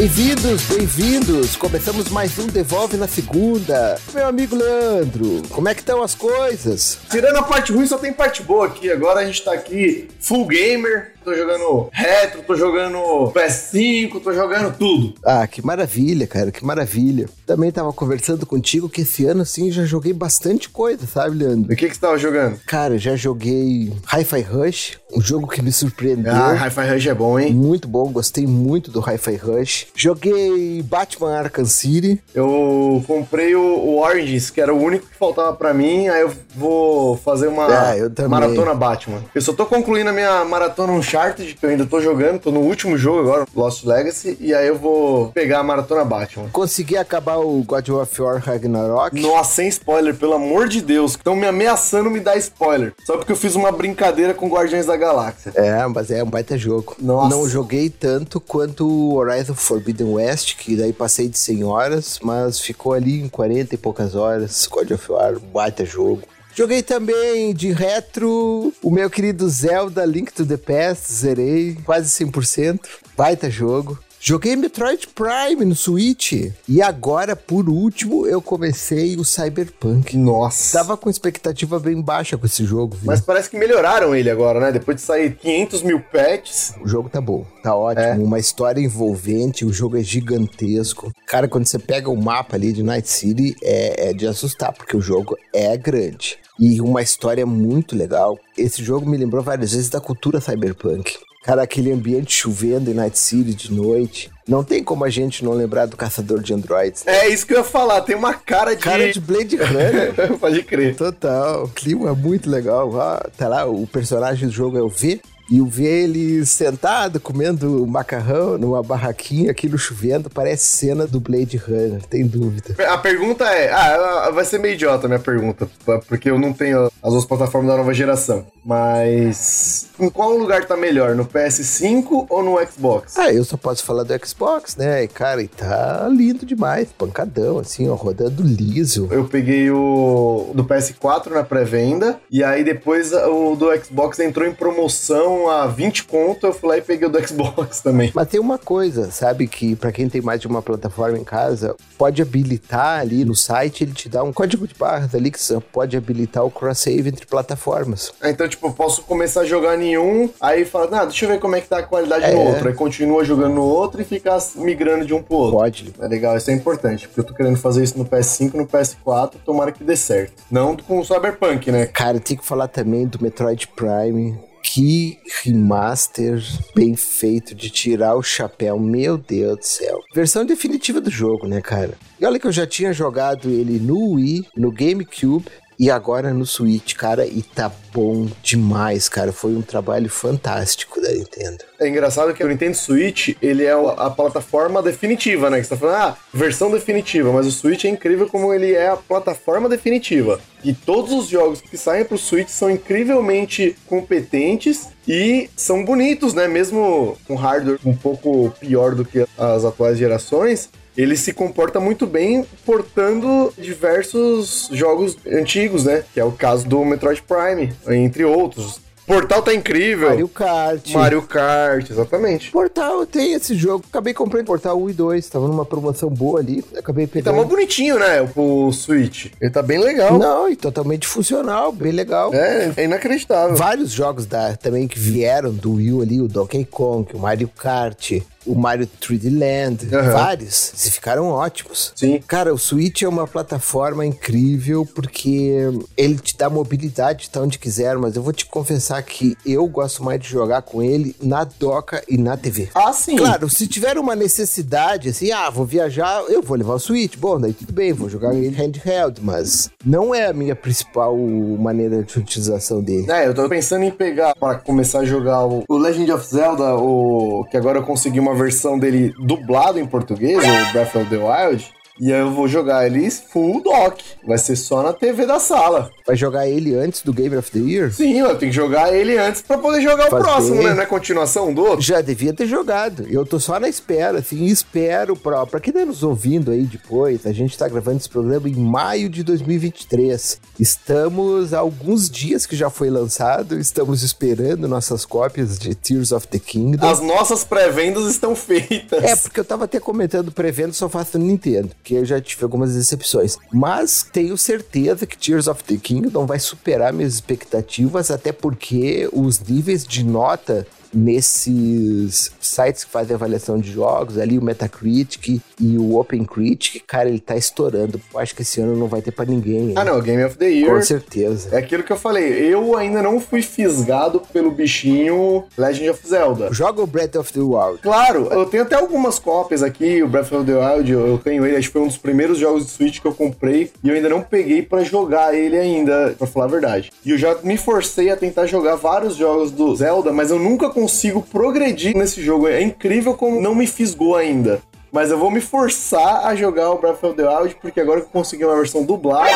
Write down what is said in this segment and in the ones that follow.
Bem-vindos, bem-vindos! Começamos mais um Devolve na Segunda. Meu amigo Leandro, como é que estão as coisas? Tirando a parte ruim, só tem parte boa aqui. Agora a gente tá aqui full gamer, tô jogando retro, tô jogando PS5, tô jogando tudo. Ah, que maravilha, cara, que maravilha. Também tava conversando contigo que esse ano, assim, já joguei bastante coisa, sabe, Leandro? E o que que você tava jogando? Cara, já joguei Hi-Fi Rush, um jogo que me surpreendeu. Ah, Hi-Fi Rush é bom, hein? Muito bom, gostei muito do Hi-Fi Rush. Joguei Batman Arkham City. Eu comprei o, o Origins, que era o único que faltava pra mim, aí eu vou fazer uma Ah, maratona Batman. Eu só tô concluindo a minha maratona Uncharted, que eu ainda tô jogando, tô no último jogo agora, Lost Legacy, e aí eu vou pegar a maratona Batman. Consegui acabar o God of War Ragnarok. Nossa, sem spoiler, pelo amor de Deus. Estão me ameaçando me dar spoiler. Só porque eu fiz uma brincadeira com Guardiões da Galáxia. É, mas é um baita jogo. Nossa. Não joguei tanto quanto o Horizon Forbidden West, que daí passei de 100 horas, mas ficou ali em 40 e poucas horas. God of War, um baita jogo. Joguei também de retro o meu querido Zelda Link to the Past, zerei quase 100%. Baita jogo. Joguei Metroid Prime no Switch. E agora, por último, eu comecei o Cyberpunk. Nossa. Tava com expectativa bem baixa com esse jogo, viu? Mas parece que melhoraram ele agora, né? Depois de sair 500 mil patches. O jogo tá bom, tá ótimo. É. Uma história envolvente, o jogo é gigantesco. Cara, quando você pega o mapa ali de Night City, é, é de assustar, porque o jogo é grande. E uma história muito legal. Esse jogo me lembrou várias vezes da cultura cyberpunk. Cara, aquele ambiente chovendo em Night City de noite. Não tem como a gente não lembrar do caçador de androids. É isso que eu ia falar. Tem uma cara de. Cara de Blade Runner. Pode crer. Total, o clima é muito legal. Ah, tá lá, o personagem do jogo é o V. E o V ele sentado comendo macarrão numa barraquinha, aquilo chovendo, parece cena do Blade Runner, tem dúvida. A pergunta é. Ah, vai ser meio idiota a minha pergunta. Porque eu não tenho as duas plataformas da nova geração. Mas. Em qual lugar tá melhor? No PS5 ou no Xbox? Ah, eu só posso falar do Xbox, né? E, cara, e tá lindo demais, pancadão, assim, ó, rodando liso. Eu peguei o do PS4 na pré-venda. E aí depois o do Xbox entrou em promoção a 20 conto. Eu fui lá e peguei o do Xbox também. Mas tem uma coisa, sabe, que pra quem tem mais de uma plataforma em casa, pode habilitar ali no site, ele te dá um código de barras ali que você pode habilitar o cross-save entre plataformas. Ah, Então, tipo, eu posso começar a jogar em um, aí fala, ah, deixa eu ver como é que tá a qualidade É. no outro. Aí continua jogando no outro e fica migrando de um pro outro. Pode. É legal, isso é importante, porque eu tô querendo fazer isso no PS5 no PS4, tomara que dê certo. Não com o Cyberpunk, né? Cara, tem que falar também do Metroid Prime. Que remaster bem feito de tirar o chapéu, meu Deus do céu. Versão definitiva do jogo, né, cara? E olha que eu já tinha jogado ele no Wii, no GameCube e agora no Switch, cara, e tá bom demais, cara. Foi um trabalho fantástico da Nintendo. É engraçado que o Nintendo Switch, ele é a plataforma definitiva, né? Que você tá falando, ah, versão definitiva, mas o Switch é incrível como ele é a plataforma definitiva. E todos os jogos que saem pro Switch são incrivelmente competentes e são bonitos, né? Mesmo com hardware um pouco pior do que as atuais gerações, ele se comporta muito bem portando diversos jogos antigos, né? Que é o caso do Metroid Prime, entre outros. Portal tá incrível. Mario Kart. Mario Kart, exatamente. Portal tem esse jogo. Acabei comprando Portal 1 e 2. Tava numa promoção boa ali. Acabei Tá pegando. mó bonitinho, né? O Switch. Ele tá bem legal. Não, e totalmente funcional, bem legal. É, é inacreditável. Vários jogos da, também que vieram do Wii ali, o Donkey Kong, o Mario Kart, o Mario 3D Land, Aham. vários, se ficaram ótimos. Sim. Cara, o Switch é uma plataforma incrível porque ele te dá mobilidade, tá onde quiser, mas eu vou te confessar que eu gosto mais de jogar com ele na doca e na TV. Ah, sim. Claro, se tiver uma necessidade, assim, ah, vou viajar, eu vou levar o Switch. Bom, daí tudo bem, vou jogar ele handheld, mas não é a minha principal maneira de utilização dele. É, eu tô pensando em pegar pra começar a jogar o, o Legend of Zelda, o que agora eu consegui uma versão dele dublado em português, o Breath of the Wild. E aí eu vou jogar ele full dock. Vai ser só na TV da sala. Vai jogar ele antes do Game of the Year? Sim, eu tenho que jogar ele antes pra poder jogar Faz o próximo, né? Não é continuação do outro? Já devia ter jogado. Eu tô só na espera, assim, espero pra, pra quem tá nos ouvindo aí depois, a gente tá gravando esse programa em maio de 2023. Estamos há alguns dias que já foi lançado, estamos esperando nossas cópias de Tears of the Kingdom. As nossas pré-vendas estão feitas. É, porque eu tava até comentando pré-venda só faço no Nintendo, que eu já tive algumas decepções. Mas tenho certeza que Tears of the Kingdom vai superar minhas expectativas, até porque os níveis de nota nesses sites que fazem avaliação de jogos, ali o Metacritic e o OpenCritic, cara, ele tá estourando. Eu acho que esse ano não vai ter para ninguém. Ah, não, Game of the Year. Com certeza. É aquilo que eu falei, eu ainda não fui fisgado pelo bichinho Legend of Zelda. Joga o Breath of the Wild. Claro, eu tenho até algumas cópias aqui, o Breath of the Wild, eu tenho ele, acho que foi um dos primeiros jogos de Switch que eu comprei e eu ainda não peguei para jogar ele ainda, para falar a verdade. E eu já me forcei a tentar jogar vários jogos do Zelda, mas eu nunca consigo progredir nesse jogo. É incrível como não me fisgou ainda. Mas eu vou me forçar a jogar o Breath of the Wild, porque agora que eu consegui uma versão dublada,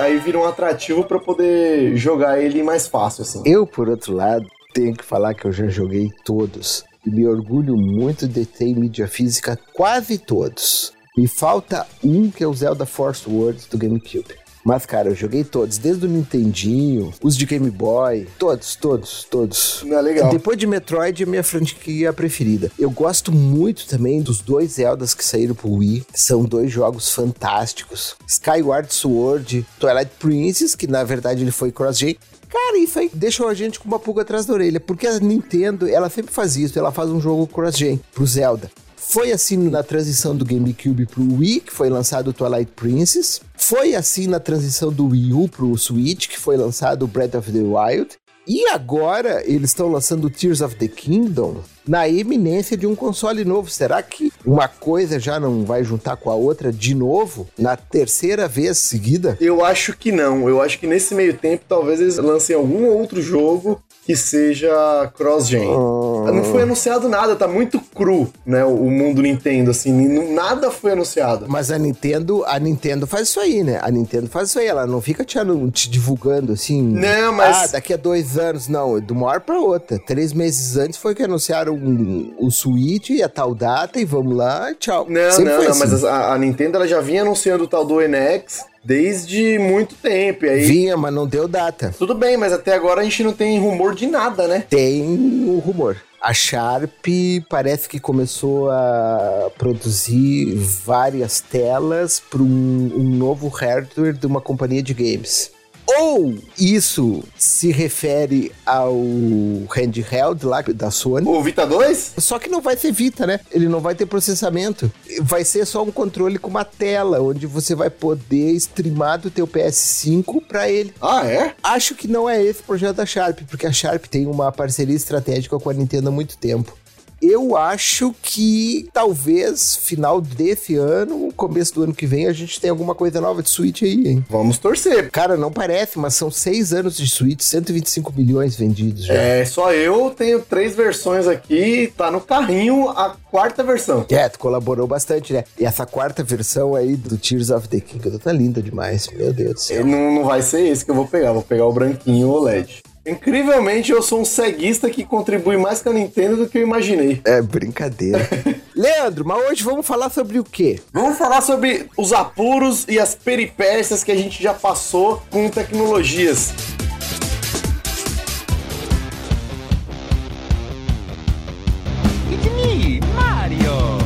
aí vira um atrativo para poder jogar ele mais fácil, assim. Eu, por outro lado, tenho que falar que eu já joguei todos. E me orgulho muito de ter mídia física quase todos. Me falta um que é o Zelda Force Words do GameCube. Mas, cara, eu joguei todos, desde o Nintendinho, os de Game Boy, todos, todos, todos. Não, é legal. Depois de Metroid, é minha franquia preferida. Eu gosto muito também dos dois Zeldas que saíram pro Wii. São dois jogos fantásticos. Skyward Sword, Twilight Princess, que na verdade ele foi cross-gen, Cara, isso aí deixou a gente com uma pulga atrás da orelha, porque a Nintendo, ela sempre faz isso, ela faz um jogo cross-gen pro Zelda. Foi assim na transição do GameCube pro Wii, que foi lançado o Twilight Princess. Foi assim na transição do Wii U pro Switch, que foi lançado o Breath of the Wild. E agora eles estão lançando Tears of the Kingdom na eminência de um console novo. Será que uma coisa já não vai juntar com a outra de novo na terceira vez seguida? Eu acho que não. Eu acho que nesse meio tempo talvez eles lancem algum outro jogo que seja cross-gen. Oh. Não foi anunciado nada, tá muito cru, né? O mundo Nintendo, assim, nada foi anunciado. Mas a Nintendo, a Nintendo faz isso aí, né? A Nintendo faz isso aí, ela não fica te, te divulgando assim. Não, mas. Ah, daqui a dois anos, não, de uma hora pra outra. Três meses antes foi que anunciaram o Switch e a tal data e vamos lá, tchau. Não, Sempre não, não, assim. mas a, a Nintendo ela já vinha anunciando o tal do NX desde muito tempo. Aí... Vinha, mas não deu data. Tudo bem, mas até agora a gente não tem rumor de nada, né? Tem o rumor. A Sharp parece que começou a produzir várias telas para um, um novo hardware de uma companhia de games. Ou isso se refere ao handheld lá da Sony. O Vita 2? Só que não vai ser Vita, né? Ele não vai ter processamento. Vai ser só um controle com uma tela, onde você vai poder streamar do teu PS5 para ele. Ah, é? Acho que não é esse o projeto da Sharp, porque a Sharp tem uma parceria estratégica com a Nintendo há muito tempo. Eu acho que talvez final desse ano, começo do ano que vem, a gente tem alguma coisa nova de Switch aí, hein? Vamos torcer. Cara, não parece, mas são seis anos de Switch, 125 milhões vendidos já. É, só eu tenho três versões aqui, tá no carrinho a quarta versão. É, tu colaborou bastante, né? E essa quarta versão aí do Tears of the Kingdom tá linda demais, meu Deus do céu. Não, não vai ser esse que eu vou pegar, vou pegar o branquinho OLED. Incrivelmente, eu sou um ceguista que contribui mais com a Nintendo do que eu imaginei. É brincadeira. Leandro, mas hoje vamos falar sobre o quê? Vamos falar sobre os apuros e as peripécias que a gente já passou com tecnologias. It's me, Mario.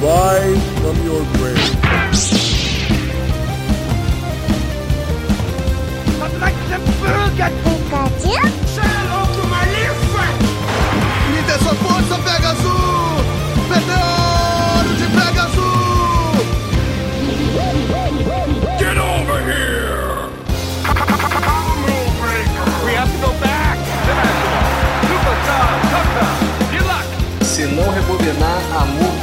Rise from your grave. Pikachu? Little friend! Me dê sua força, Pegasus! Meteoro de Pegasus! Get over here! We have to go back! Dimensional! Superstar! Touchdown! Good luck! Se não rebobinar, a multa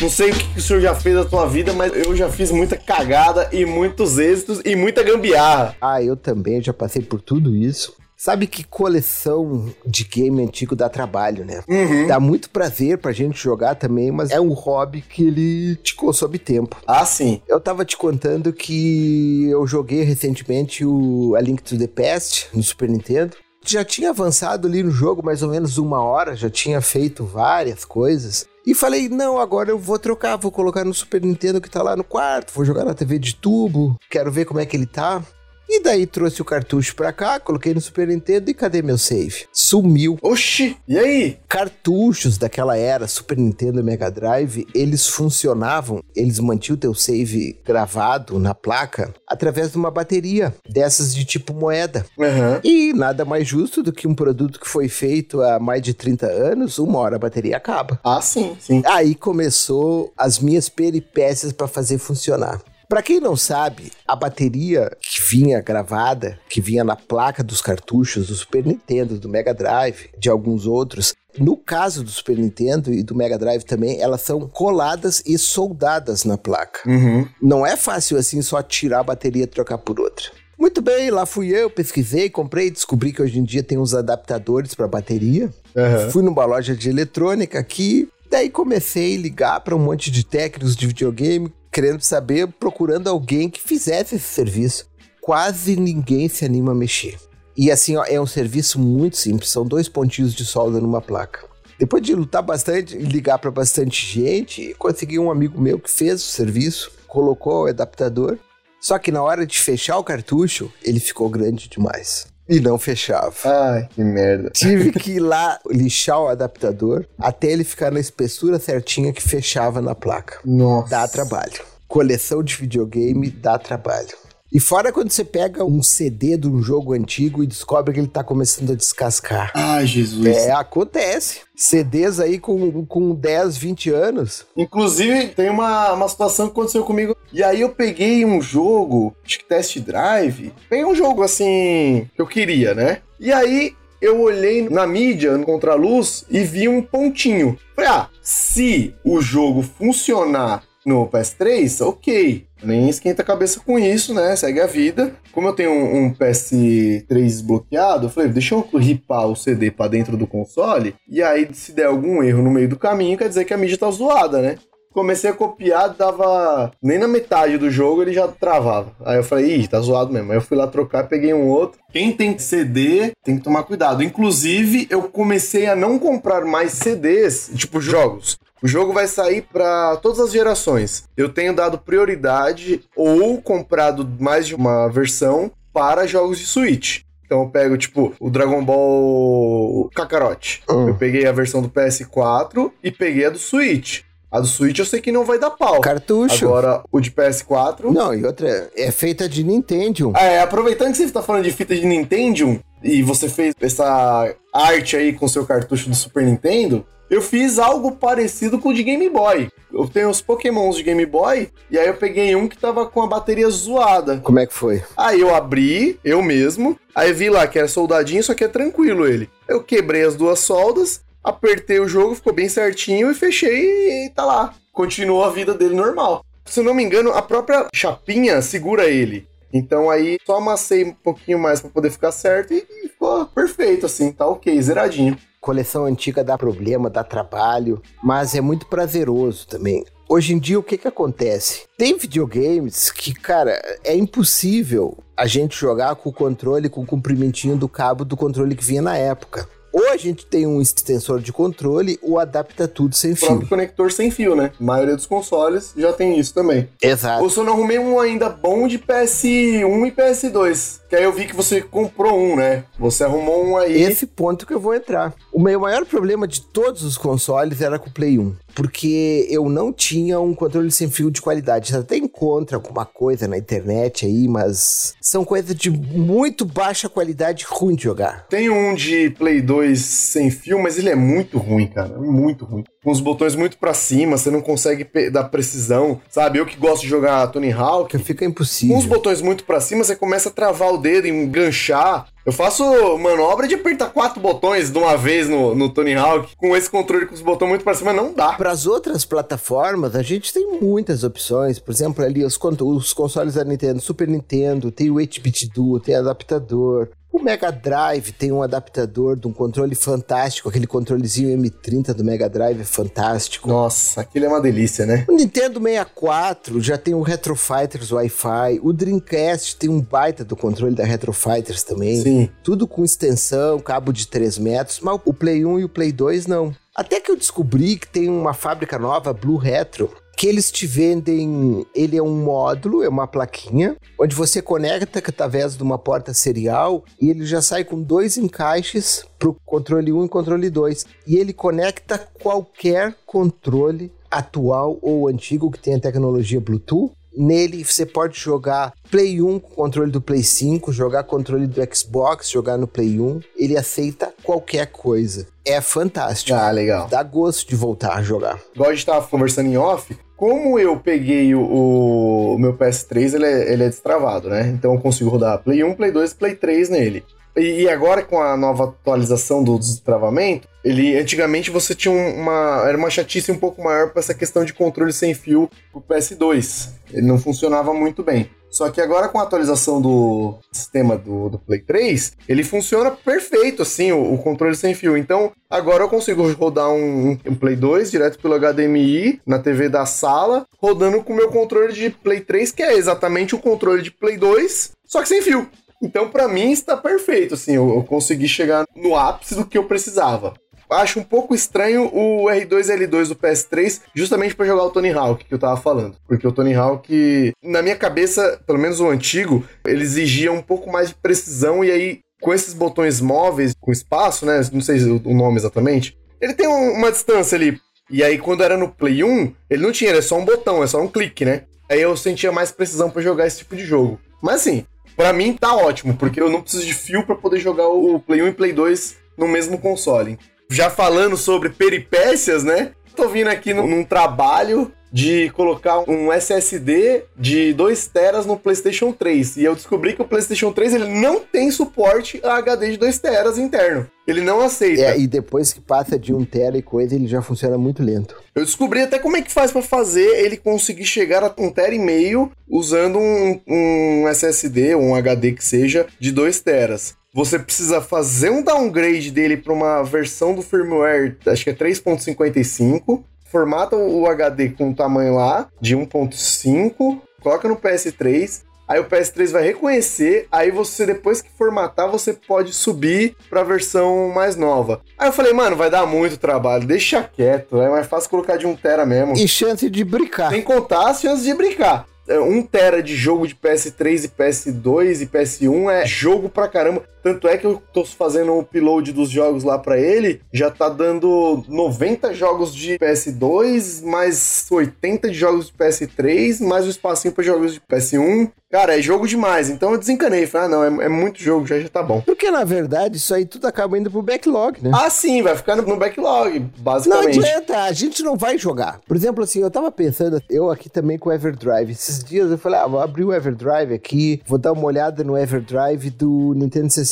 Não sei o que o senhor já fez na sua vida, mas eu já fiz muita cagada e muitos êxitos e muita gambiarra. Ah, eu também já passei por tudo isso. Sabe que coleção de game antigo dá trabalho, né? Dá muito prazer pra gente jogar também, mas é um hobby que ele te consome tempo. Ah, sim. Eu tava te contando que eu joguei recentemente o A Link to the Past no Super Nintendo. Já tinha avançado ali no jogo mais ou menos uma hora, já tinha feito várias coisas. E falei, não, agora eu vou trocar, vou colocar no Super Nintendo que tá lá no quarto, vou jogar na TV de tubo, quero ver como é que ele tá. E daí trouxe o cartucho pra cá, coloquei no Super Nintendo e cadê meu save? Sumiu. Oxi, e aí? Cartuchos daquela era, Super Nintendo e Mega Drive, eles funcionavam, eles mantinham o teu save gravado na placa através de uma bateria dessas de tipo moeda. Aham. E nada mais justo do que um produto que foi feito há mais de 30 anos, uma hora a bateria acaba. Ah, sim, sim. Aí começou as minhas peripécias para fazer funcionar. Pra quem não sabe, a bateria que vinha gravada, que vinha na placa dos cartuchos do Super Nintendo, do Mega Drive, de alguns outros, no caso do Super Nintendo e do Mega Drive também, elas são coladas e soldadas na placa. Uhum. Não é fácil assim só tirar a bateria e trocar por outra. Muito bem, lá fui eu, pesquisei, comprei, descobri que hoje em dia tem uns adaptadores para bateria. Aham. Fui numa loja de eletrônica aqui, daí comecei a ligar para um monte de técnicos de videogame, querendo saber, procurando alguém que fizesse esse serviço. Quase ninguém se anima a mexer. E assim, ó, é um serviço muito simples, são dois pontinhos de solda numa placa. Depois de lutar bastante e ligar para bastante gente, consegui um amigo meu que fez o serviço, colocou o adaptador. Só que na hora de fechar o cartucho, ele ficou grande demais. E não fechava. Ai, que merda. Tive que ir lá lixar o adaptador até ele ficar na espessura certinha que fechava na placa. Nossa. Dá trabalho. Coleção de videogame dá trabalho. E fora quando você pega um CD de um jogo antigo e descobre que ele tá começando a descascar. Ai, Jesus. É, acontece. CDs aí com, com 10, 20 anos. Inclusive, tem uma, uma situação que aconteceu comigo. E aí eu peguei um jogo, acho que test drive. Peguei um jogo assim que eu queria, né? E aí eu olhei na mídia, no contraluz, e vi um pontinho. Falei, ah, se o jogo funcionar no PS3, ok. Nem esquenta a cabeça com isso, né? Segue a vida. Como eu tenho um, um PS3 desbloqueado, eu falei, deixa eu ripar o CD pra dentro do console. E aí, se der algum erro no meio do caminho, quer dizer que a mídia tá zoada, né? Comecei a copiar, dava. Nem na metade do jogo ele já travava. Aí eu falei, ih, tá zoado mesmo. Aí eu fui lá trocar, peguei um outro. Quem tem CD tem que tomar cuidado. Inclusive, eu comecei a não comprar mais CDs, tipo jogos. O jogo vai sair para todas as gerações. Eu tenho dado prioridade ou comprado mais de uma versão para jogos de Switch. Então eu pego, tipo, o Dragon Ball Kakarot. Hum. Eu peguei a versão do PS4 e peguei a do Switch. A do Switch eu sei que não vai dar pau. Cartucho. Agora, o de PS4. Não, e outra, é feita de Nintendo. Ah, é, aproveitando que você tá falando de fita de Nintendo e você fez essa arte aí com seu cartucho do Super Nintendo, eu fiz algo parecido com o de Game Boy. Eu tenho os Pokémons de Game Boy e aí eu peguei um que tava com a bateria zoada. Como é que foi? Aí eu abri, eu mesmo, aí vi lá que era soldadinho, só que é tranquilo ele. Eu quebrei as duas soldas, apertei o jogo, ficou bem certinho e fechei e tá lá. Continuou a vida dele normal. Se eu não me engano, a própria chapinha segura ele. Então aí só amassei um pouquinho mais pra poder ficar certo e, e ficou perfeito assim, tá ok, zeradinho. Coleção antiga dá problema, dá trabalho, mas é muito prazeroso também. Hoje em dia, o que que acontece? Tem videogames que, cara, é impossível a gente jogar com o controle, com o comprimentinho do cabo do controle que vinha na época. Ou a gente tem um extensor de controle, ou adapta tudo sem O próprio fio. conector sem fio, né? A maioria dos consoles já tem isso também. Exato. Eu só não arrumei um ainda bom de PS1 e PS2. Que aí eu vi que você comprou um, né? Você arrumou um aí. Esse ponto que eu vou entrar. O meu maior problema de todos os consoles era com o Play 1. Porque eu não tinha um controle sem fio de qualidade. Você até encontra alguma coisa na internet aí, mas são coisas de muito baixa qualidade ruim de jogar. Tem um de Play 2 sem fio, mas ele é muito ruim, cara. Muito ruim. Com os botões muito pra cima, você não consegue dar precisão. Sabe? Eu que gosto de jogar Tony Hawk. Fica Com os impossível. botões muito pra cima, você começa a travar o dedo, enganchar. Eu faço manobra de apertar quatro botões de uma vez no, no Tony Hawk, com esse controle com os botões muito para cima, não dá. Para as outras plataformas, a gente tem muitas opções. Por exemplo, ali os, os consoles da Nintendo, Super Nintendo, tem o 8-bit Duo, tem adaptador. O Mega Drive tem um adaptador de um controle fantástico, aquele controlezinho M30 do Mega Drive é fantástico. Nossa, aquilo é uma delícia, né? O Nintendo 64 já tem o Retro Fighters Wi-Fi. O Dreamcast tem um baita do controle da Retro Fighters também. Sim. Tudo com extensão, cabo de 3 metros, mas o Play 1 e o Play 2 não. Até que eu descobri que tem uma fábrica nova, Blue Retro, que eles te vendem. Ele é um módulo, é uma plaquinha, onde você conecta através de uma porta serial e ele já sai com dois encaixes pro controle 1 e controle 2. E ele conecta qualquer controle atual ou antigo que tenha tecnologia Bluetooth. Nele você pode jogar Play 1 com controle do Play 5, jogar controle do Xbox, jogar no Play 1. Ele aceita qualquer coisa. É fantástico. Ah, legal. Dá gosto de voltar a jogar. Igual a gente tava conversando em off, como eu peguei o, o- meu PS3, ele é, ele é destravado, né? Então eu consigo rodar Play 1, Play 2 Play 3 nele. E, agora com a nova atualização do destravamento, ele antigamente você tinha um- uma era uma chatice um pouco maior para essa questão de controle sem fio pro PS2. Ele não funcionava muito bem. Só que agora com a atualização do sistema do, do Play 3, ele funciona perfeito, assim, o, o controle sem fio. Então, agora eu consigo rodar um, um Play 2 direto pelo HDMI na TV da sala, rodando com o meu controle de Play 3, que é exatamente o controle de Play 2, só que sem fio. Então, pra mim, está perfeito, assim, eu, eu consegui chegar no ápice do que eu precisava. Acho um pouco estranho o R2 e L2 do PS3, justamente pra jogar o Tony Hawk que eu tava falando. Porque o Tony Hawk, na minha cabeça, pelo menos o antigo, ele exigia um pouco mais de precisão e aí com esses botões móveis, com espaço, né? Não sei o nome exatamente. Ele tem um- uma distância ali. E aí, quando era no Play 1, ele não tinha, era só um botão, é só um clique, né? Aí eu sentia mais precisão pra jogar esse tipo de jogo. Mas assim, pra mim tá ótimo, porque eu não preciso de fio pra poder jogar o Play 1 e Play 2 no mesmo console. Já falando sobre peripécias, né? Tô vindo aqui num, num trabalho de colocar um SSD de 2 teras no PlayStation 3. E eu descobri que o PlayStation 3 ele não tem suporte a HD de 2 teras interno. Ele não aceita. É, e depois que passa de 1 tera e coisa, ele já funciona muito lento. Eu descobri até como é que faz pra fazer ele conseguir chegar a um tera e meio usando um, um SSD ou um HD que seja de 2 teras. Você precisa fazer um downgrade dele para uma versão do firmware, acho que é 3.55, formata o HD com o tamanho lá de 1.5, coloca no PS3, Aí o PS3 vai reconhecer, aí você, depois que formatar, você pode subir pra versão mais nova. Aí eu falei, mano, vai dar muito trabalho, deixa quieto, é mais fácil colocar de 1 tera mesmo. E chance de brincar. Sem contar as chances de brincar. É, 1 tera de jogo de PS3 e PS2 e PS1 é jogo pra caramba. Tanto é que eu tô fazendo o upload dos jogos lá pra ele, já tá dando 90 jogos de PS2, mais 80 de jogos de PS3, mais um espacinho pra jogos de PS1. Cara, é jogo demais. Então eu desencanei. Falei, ah, não, é, é muito jogo, já, já tá bom. Porque, na verdade, isso aí tudo acaba indo pro backlog, né? Ah, sim, vai ficar no, no backlog, Não basicamente. adianta, a gente não vai jogar. Por exemplo, assim, eu tava pensando, eu aqui também com o Everdrive. Esses dias eu falei, ah, vou abrir o Everdrive aqui, vou dar uma olhada no Everdrive do Nintendo 64.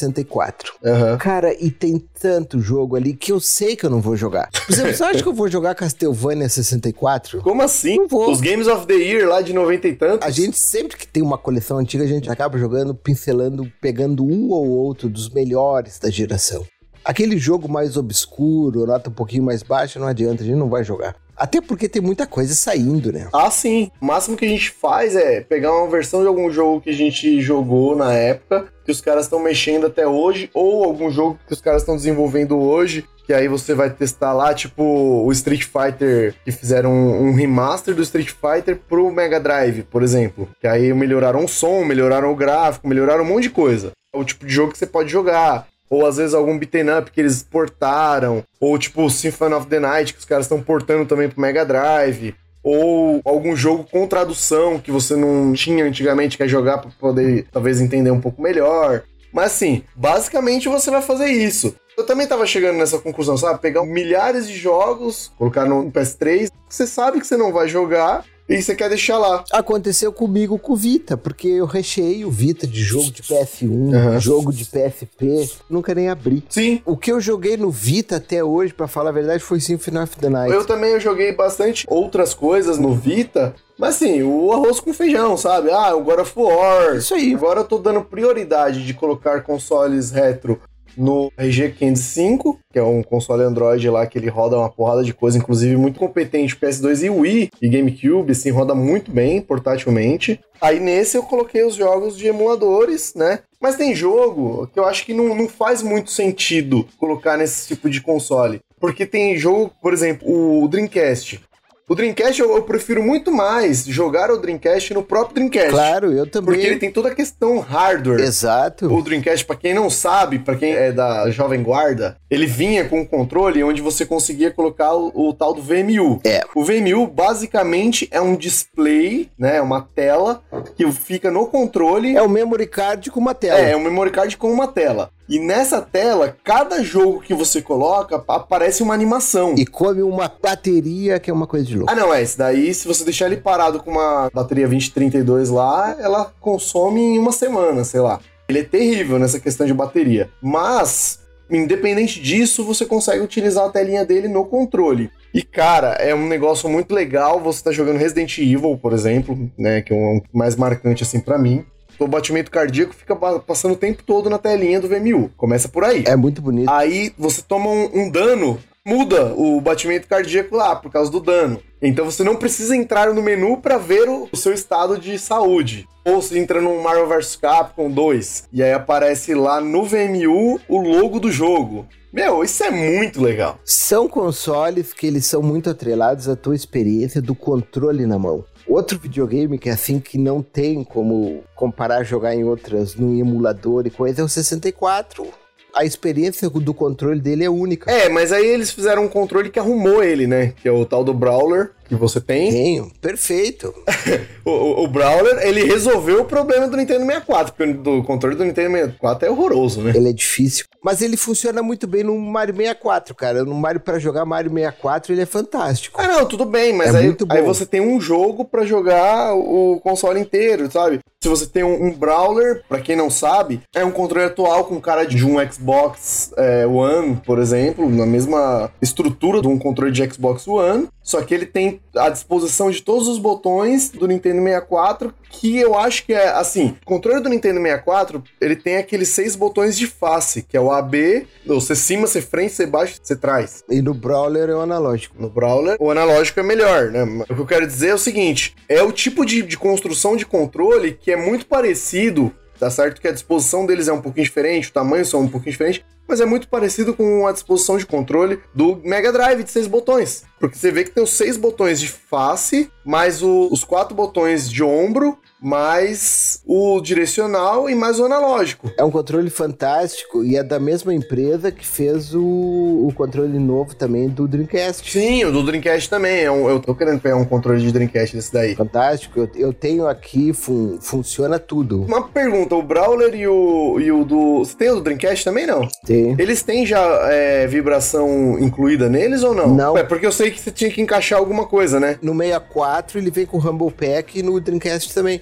Aham. Cara, e tem tanto jogo ali que eu sei que eu não vou jogar. Você acha que eu vou jogar Castlevania 64? Como assim? Não vou. Os Games of the Year lá de 90 e tantos. A gente sempre que tem uma coleção antiga, a gente acaba jogando, pincelando, pegando um ou outro dos melhores da geração. Aquele jogo mais obscuro, nota um pouquinho mais baixa, não adianta, a gente não vai jogar. Até porque tem muita coisa saindo, né? Ah, sim. O máximo que a gente faz é pegar uma versão de algum jogo que a gente jogou na época, que os caras estão mexendo até hoje, ou algum jogo que os caras estão desenvolvendo hoje, que aí você vai testar lá, tipo o Street Fighter, que fizeram um, um remaster do Street Fighter pro Mega Drive, por exemplo. Que aí melhoraram o som, melhoraram o gráfico, melhoraram um monte de coisa. É o tipo de jogo que você pode jogar. Ou às vezes algum beaten up que eles portaram. Ou tipo Symphony of the Night, que os caras estão portando também pro Mega Drive ou algum jogo com tradução que você não tinha antigamente, quer jogar para poder talvez entender um pouco melhor. Mas assim, basicamente você vai fazer isso. Eu também tava chegando nessa conclusão, sabe? Pegar milhares de jogos, colocar no PS3, que você sabe que você não vai jogar, e você quer deixar lá. Aconteceu comigo com o Vita, porque eu recheei o Vita de jogo de PS1, Uhum. jogo de PSP, nunca nem abri. Sim. O que eu joguei no Vita até hoje, pra falar a verdade, foi Symphony of the Night. Eu também eu joguei bastante outras coisas no Vita, mas assim, o arroz com feijão, sabe? Ah, o God of War. Isso aí. Agora eu tô dando prioridade de colocar consoles retro no RG 505, que é um console Android lá que ele roda uma porrada de coisa, inclusive muito competente PS2 e Wii e GameCube, assim, roda muito bem portátilmente. Aí nesse eu coloquei os jogos de emuladores, né? Mas tem jogo que eu acho que não, não faz muito sentido colocar nesse tipo de console. Porque tem jogo, por exemplo, o Dreamcast. O Dreamcast eu, eu prefiro muito mais jogar o Dreamcast no próprio Dreamcast. Claro, eu também. Porque ele tem toda a questão hardware. Exato. O Dreamcast, pra quem não sabe, pra quem é da Jovem Guarda, ele vinha com um controle onde você conseguia colocar o, o tal do VMU. É. O VMU basicamente é um display, né, uma tela que fica no controle. É o memory card com uma tela. É, é um memory card com uma tela. E nessa tela, cada jogo que você coloca aparece uma animação. E come uma bateria, que é uma coisa de louco. Ah, não, é. Esse daí, se você deixar ele parado com uma bateria 2032 lá, ela consome em uma semana, sei lá. Ele é terrível nessa questão de bateria. Mas, independente disso, você consegue utilizar a telinha dele no controle. E, cara, é um negócio muito legal. Você tá jogando Resident Evil, por exemplo, né? Que é um mais marcante, assim, pra mim. O batimento cardíaco fica pa- passando o tempo todo na telinha do VMU. Começa por aí. É muito bonito. Aí você toma um, um dano, muda o batimento cardíaco lá por causa do dano. Então você não precisa entrar no menu para ver o, o seu estado de saúde. Ou se entra no Marvel vs Capcom 2 e aí aparece lá no VMU o logo do jogo. Meu, isso é muito legal. São consoles que eles são muito atrelados à tua experiência do controle na mão. Outro videogame que é assim que não tem como comparar jogar em outras no emulador e coisa é o 64. A experiência do controle dele é única. É, mas aí eles fizeram um controle que arrumou ele, né? Que é o tal do Brawler que você tem. Tenho, perfeito. O, o- o Brawler, ele resolveu o problema do Nintendo 64, porque o do controle do Nintendo 64 é horroroso, né? Ele é difícil. Mas ele funciona muito bem no Mario 64, cara. No Mario para jogar Mario 64 ele é fantástico. Ah, não, tudo bem, mas É aí, aí você tem um jogo pra jogar o console inteiro, sabe? Se você tem um, um Brawler, pra quem não sabe, é um controle atual com cara de um Xbox é, One, por exemplo, na mesma estrutura de um controle de Xbox One, só que ele tem a disposição de todos os botões do Nintendo 64, que eu acho que é, assim, o controle do Nintendo 64, ele tem aqueles seis botões de face, que é o AB, você cima, você frente, você baixo, você trás. E no Brawler é o analógico. No Brawler, o analógico é melhor, né? O que eu quero dizer é o seguinte: é o tipo de, de construção de controle que é muito parecido, tá certo? Que a disposição deles é um pouquinho diferente, o tamanho são um pouquinho diferente, mas é muito parecido com a disposição de controle do Mega Drive de seis botões. Porque você vê que tem os seis botões de face, mais o- os quatro botões de ombro, mais o direcional e mais o analógico. É um controle fantástico e é da mesma empresa que fez o, o controle novo também do Dreamcast. Sim, o do Dreamcast também. É um- eu tô querendo pegar um controle de Dreamcast desse daí. Fantástico. Eu, eu tenho aqui, fun- funciona tudo. Uma pergunta, o Brawler e o, e o do. Você tem o do Dreamcast também, não? Tem. Eles têm já é, vibração incluída neles ou não? Não. É porque eu sei que você tinha que encaixar alguma coisa, né? No 64 ele vem com o Rumble Pack e no Dreamcast também.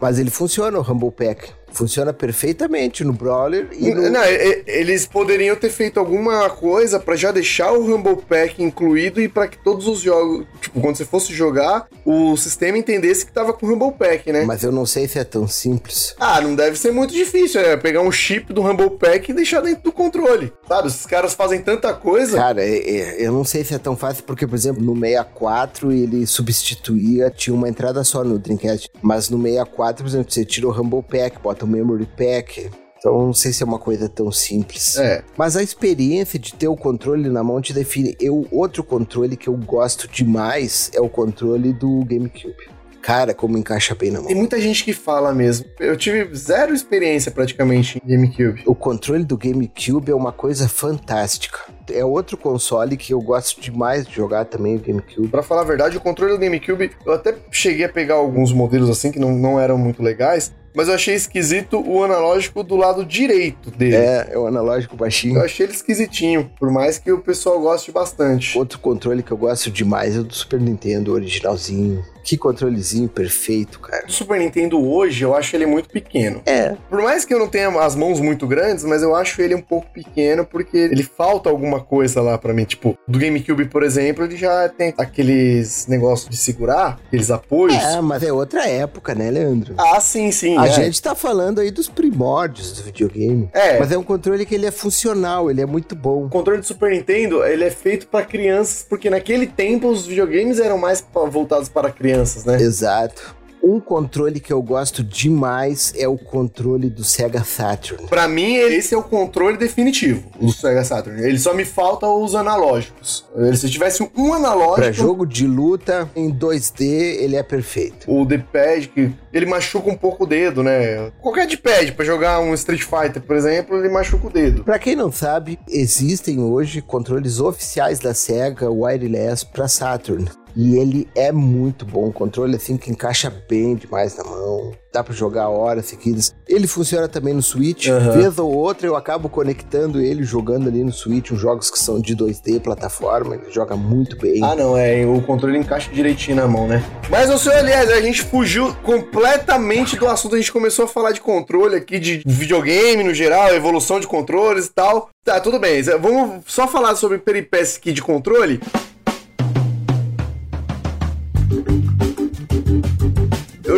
Mas ele funciona o Rumble Pack. Funciona perfeitamente no Brawler e no... Não, eles poderiam ter feito alguma coisa pra já deixar o Rumble Pack incluído e pra que todos os jogos, tipo, quando você fosse jogar, o sistema entendesse que tava com o Rumble Pack, né? Mas eu não sei se é tão simples. Ah, não deve ser muito difícil, é pegar um chip do Rumble Pack e deixar dentro do controle. Sabe, esses caras fazem tanta coisa. Cara, é- é- eu não sei se é tão fácil, porque, por exemplo, no 64 ele substituía, tinha uma entrada só no Dreamcast. Mas no 64, por exemplo, você tira o Rumble Pack, bota o Memory Pack. Então não sei se é uma coisa tão simples. É. Mas a experiência de ter o controle na mão te define. Eu, outro controle que eu gosto demais é o controle do GameCube. Cara, como encaixa bem na mão. Tem muita gente que fala mesmo. Eu tive zero experiência praticamente em GameCube. O controle do GameCube é uma coisa fantástica. É outro console que eu gosto demais de jogar também, o GameCube. Pra falar a verdade, o controle do GameCube, eu até cheguei a pegar alguns modelos assim que não, não eram muito legais, mas eu achei esquisito o analógico do lado direito dele. É, é o analógico baixinho. Eu achei ele esquisitinho, por mais que o pessoal goste bastante. Outro controle que eu gosto demais é o do Super Nintendo, originalzinho. Que controlezinho perfeito, cara. O Super Nintendo hoje, eu acho ele muito pequeno. É, Por mais que eu não tenha as mãos muito grandes, mas eu acho ele um pouco pequeno porque ele falta alguma coisa lá pra mim. Tipo, do GameCube, por exemplo, ele já tem aqueles negócios de segurar, aqueles apoios. é, mas é outra época, né, Leandro? Ah, sim, sim. A é. gente tá falando aí dos primórdios do videogame. É. Mas é um controle que ele é funcional, ele é muito bom. O controle do Super Nintendo, ele é feito pra crianças, porque naquele tempo os videogames eram mais voltados para crianças, né? Exato. Um controle que eu gosto demais é o controle do Sega Saturn. Pra mim, esse é o controle definitivo do Sega Saturn. Ele só me falta os analógicos. Ele- Se tivesse um analógico, Pra jogo de luta em 2D, ele é perfeito. o D-pad, que ele machuca um pouco o dedo, né? Qualquer D-pad, pra jogar um Street Fighter, por exemplo, ele machuca o dedo. Pra quem não sabe, existem hoje controles oficiais da Sega wireless pra Saturn. E ele é muito bom, um controle assim que encaixa bem demais na mão. Dá pra jogar horas seguidas. Ele funciona também no Switch. Aham. Vez ou outra eu acabo conectando ele, jogando ali no Switch, os jogos que são de 2D, plataforma. Ele joga muito bem. Ah, não, é, o controle encaixa direitinho na mão, né? Mas, o senhor, aliás, a gente fugiu completamente do assunto. A gente começou a falar de controle aqui, de videogame no geral, evolução de controles e tal. Tá, tudo bem. Vamos só falar sobre peripécias aqui de controle.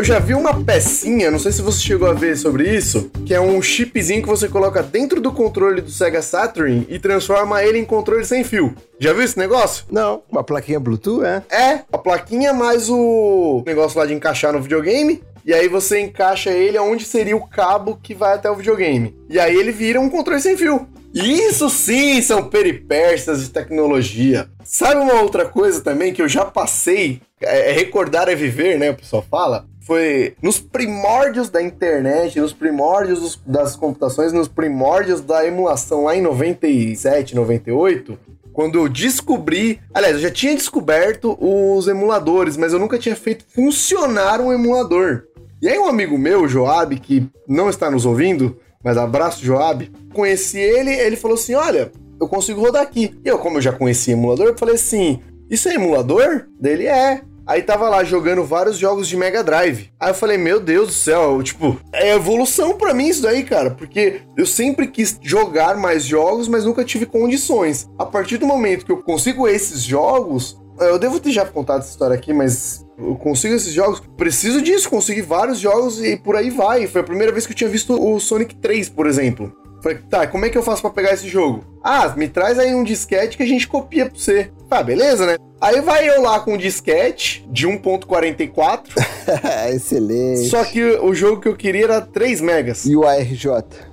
Já vi uma pecinha, não sei se você chegou a ver sobre isso, que é um chipzinho que você coloca dentro do controle do Sega Saturn e transforma ele em controle sem fio. Já viu esse negócio? Não, uma plaquinha Bluetooth, é? É, a plaquinha mais o negócio lá de encaixar no videogame. E aí você encaixa ele onde seria o cabo que vai até o videogame. E aí ele vira um controle sem fio. Isso sim são peripécias de tecnologia. Sabe uma outra coisa também que eu já passei? É, é recordar é viver, né? O pessoal fala. Foi nos primórdios da internet, nos primórdios dos- das computações, nos primórdios da emulação lá em 97, 98 quando eu descobri. Aliás, eu já tinha descoberto os emuladores, mas eu nunca tinha feito funcionar um emulador. E aí, um amigo meu, Joab, que não está nos ouvindo, mas abraço, Joab, conheci ele, ele falou assim: Olha, eu consigo rodar aqui. E eu, como eu já conhecia emulador, eu falei assim: Isso é emulador? Dele é. Aí tava lá jogando vários jogos de Mega Drive. Aí eu falei, meu Deus do céu, tipo, é evolução pra mim isso daí, cara, porque eu sempre quis jogar mais jogos, mas nunca tive condições. A partir do momento que eu consigo esses jogos, eu devo ter já contado essa história aqui, mas eu consigo esses jogos, preciso disso, consegui vários jogos e por aí vai. Foi a primeira vez que eu tinha visto o Sonic 3, por exemplo. Falei, tá, como é que eu faço pra pegar esse jogo? Ah, me traz aí um disquete que a gente copia pra você. Tá, beleza, né? Aí vai eu lá com um disquete de 1.44, Excelente. só que o jogo que eu queria era 3 megas. E o ARJ?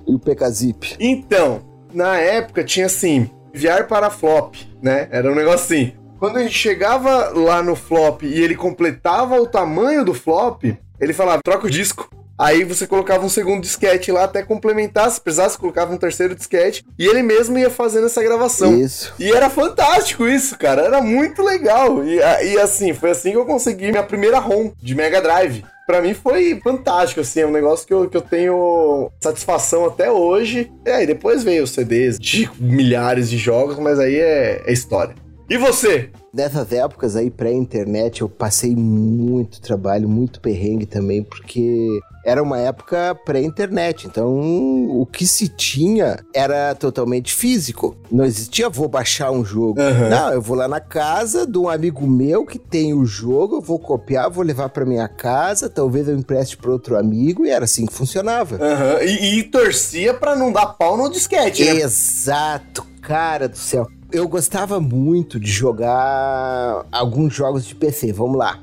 E o PKZip? Então, na época tinha assim, enviar para flop, né? Era um negócio assim. Quando a gente chegava lá no flop e ele completava o tamanho do flop, ele falava, troca o disco. Aí você colocava um segundo disquete lá até complementar, se precisasse, colocava um terceiro disquete e ele mesmo ia fazendo essa gravação. Isso. E era fantástico isso, cara. Era muito legal. E, e assim, foi assim que eu consegui minha primeira ROM de Mega Drive. Pra mim foi fantástico, assim, é um negócio que eu, que eu tenho satisfação até hoje. E aí depois veio os CDs de milhares de jogos, mas aí é, é história. E você? Nessas épocas aí, pré-internet, eu passei muito trabalho, muito perrengue também, porque era uma época pré-internet. Então, o que se tinha era totalmente físico. Não existia, vou baixar um jogo. Aham. Não, eu vou lá na casa de um amigo meu que tem o jogo, eu vou copiar, vou levar pra minha casa, talvez eu empreste pra outro amigo, e era assim que funcionava. Aham, E, e torcia pra não dar pau no disquete, né? Exato, cara do céu. Eu gostava muito de jogar alguns jogos de PC. Vamos lá.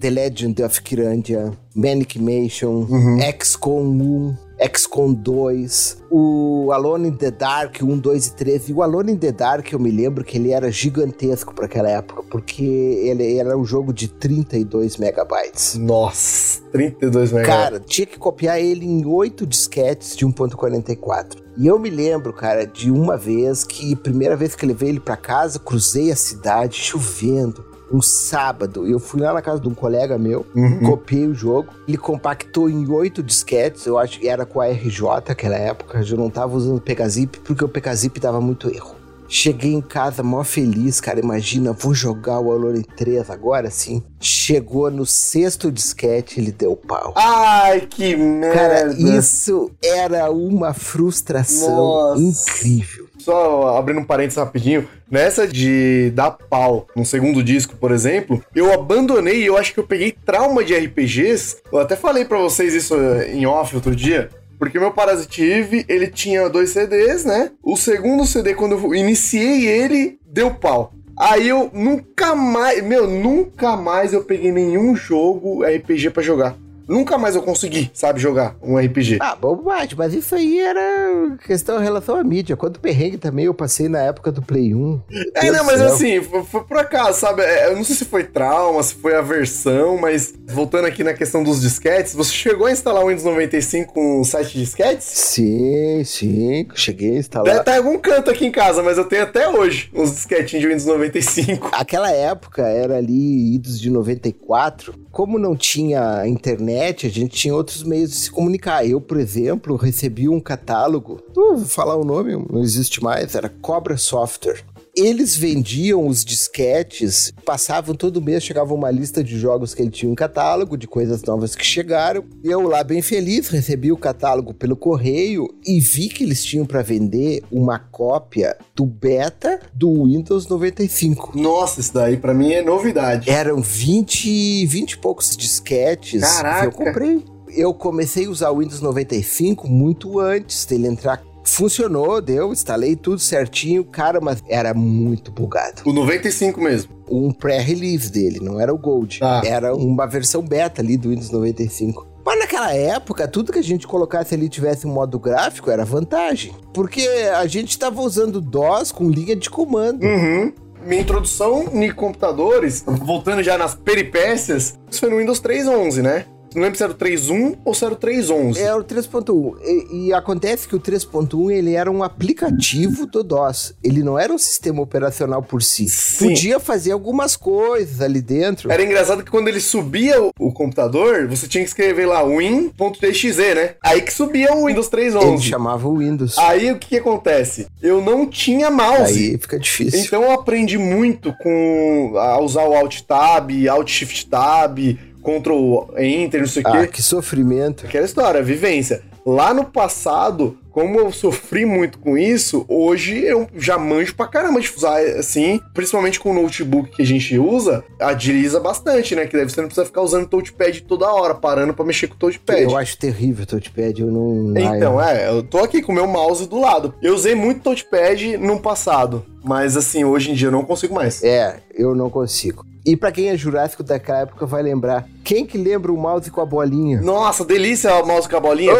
The Legend of Kirandia, Manic Mansion, Uhum. XCOM 1. XCOM 2, o Alone in the Dark 1, 2 e 3. E o Alone in the Dark, eu me lembro que ele era gigantesco para aquela época, porque ele era um jogo de 32 megabytes. Nossa, 32 megabytes. Cara, tinha que copiar ele em 8 disquetes de 1.44. E eu me lembro, cara, de uma vez que, primeira vez que levei ele para casa, cruzei a cidade chovendo. Um sábado, eu fui lá na casa de um colega meu, copiei o jogo, ele compactou em oito disquetes, eu acho que era com a RJ naquela época, eu não tava usando o Pegazip, porque o Pegazip dava muito erro. Cheguei em casa mó feliz, cara. Imagina, vou jogar o Alone 3 agora sim. Chegou no sexto disquete, ele deu pau. Ai, que merda. Cara, isso era uma frustração Nossa. incrível. Só abrindo um parênteses rapidinho, nessa de dar pau no segundo disco, por exemplo, eu abandonei e eu acho que eu peguei trauma de RPGs. Eu até falei pra vocês isso eh, em off outro dia. Porque meu Parasitive, ele tinha dois CDs, né? O segundo CD, quando eu iniciei ele, deu pau. Aí eu nunca mais, meu, nunca mais eu peguei nenhum jogo RPG pra jogar. Nunca mais eu consegui, sabe, jogar um RPG. Ah, bobagem, mas isso aí era questão em relação à mídia. Quanto perrengue também eu passei na época do Play 1. É, Deus não, mas céu. assim, foi, foi por acaso, sabe? É, Eu não sei se foi trauma, se foi aversão, mas voltando aqui na questão dos disquetes, você chegou a instalar o Windows 95 com sete disquetes? Sim, sim, cheguei a Deve instalar. estar em algum canto aqui em casa, mas eu tenho até hoje uns disquetinhos de Windows 95. Aquela época era ali, idos de 94. Como não tinha internet, a gente tinha outros meios de se comunicar. Eu, por exemplo, recebi um catálogo, vou falar o nome, não existe mais, era Cobra Software. Eles vendiam os disquetes, passavam todo mês, chegava uma lista de jogos que ele tinha um catálogo, de coisas novas que chegaram. Eu lá bem feliz, recebi o catálogo pelo correio e vi que eles tinham para vender uma cópia do beta do Windows 95. Nossa, isso daí pra mim é novidade. Eram 20, 20 e poucos disquetes Caraca. que eu comprei. Eu comecei a usar o Windows 95 muito antes dele entrar. Funcionou, deu, instalei tudo certinho, cara, mas era muito bugado. O 95 mesmo. Um pré-release dele, não era o Gold. Ah. Era uma versão beta ali do Windows 95. Mas naquela época, tudo que a gente colocasse ali tivesse um modo gráfico era vantagem. Porque a gente estava usando DOS com linha de comando. Uhum. Minha introdução em computadores, voltando já nas peripécias, isso foi no Windows 3.11, né? Não lembro se era o 3.1 ou se era o 3.11. É o 3.1. E, e acontece que o 3.1 ele era um aplicativo do DOS. Ele não era um sistema operacional por si. Sim. Podia fazer algumas coisas ali dentro. Era engraçado que quando ele subia o, o computador, você tinha que escrever lá win.txe, né? Aí que subia o Windows Ele 3.11. chamava o Windows. Aí o que, que acontece? Eu não tinha mouse. Aí fica difícil. Então eu aprendi muito com a usar o Alt Tab, Alt Shift Tab, Ctrl Enter, não sei o ah, quê. que sofrimento. Aquela história, vivência. Lá no passado, como eu sofri muito com isso, hoje eu já manjo pra caramba de usar assim, principalmente com o notebook que a gente usa, agiliza bastante, né? Que daí você não precisa ficar usando o touchpad toda hora, parando pra mexer com o touchpad. Eu acho terrível o touchpad, eu não... Então, é, eu tô aqui com o meu mouse do lado. Eu usei muito touchpad no passado, mas assim, hoje em dia eu não consigo mais. É, eu não consigo. E pra quem é jurássico daquela época vai lembrar. Quem que lembra o mouse com a bolinha? Nossa, delícia o mouse com a bolinha.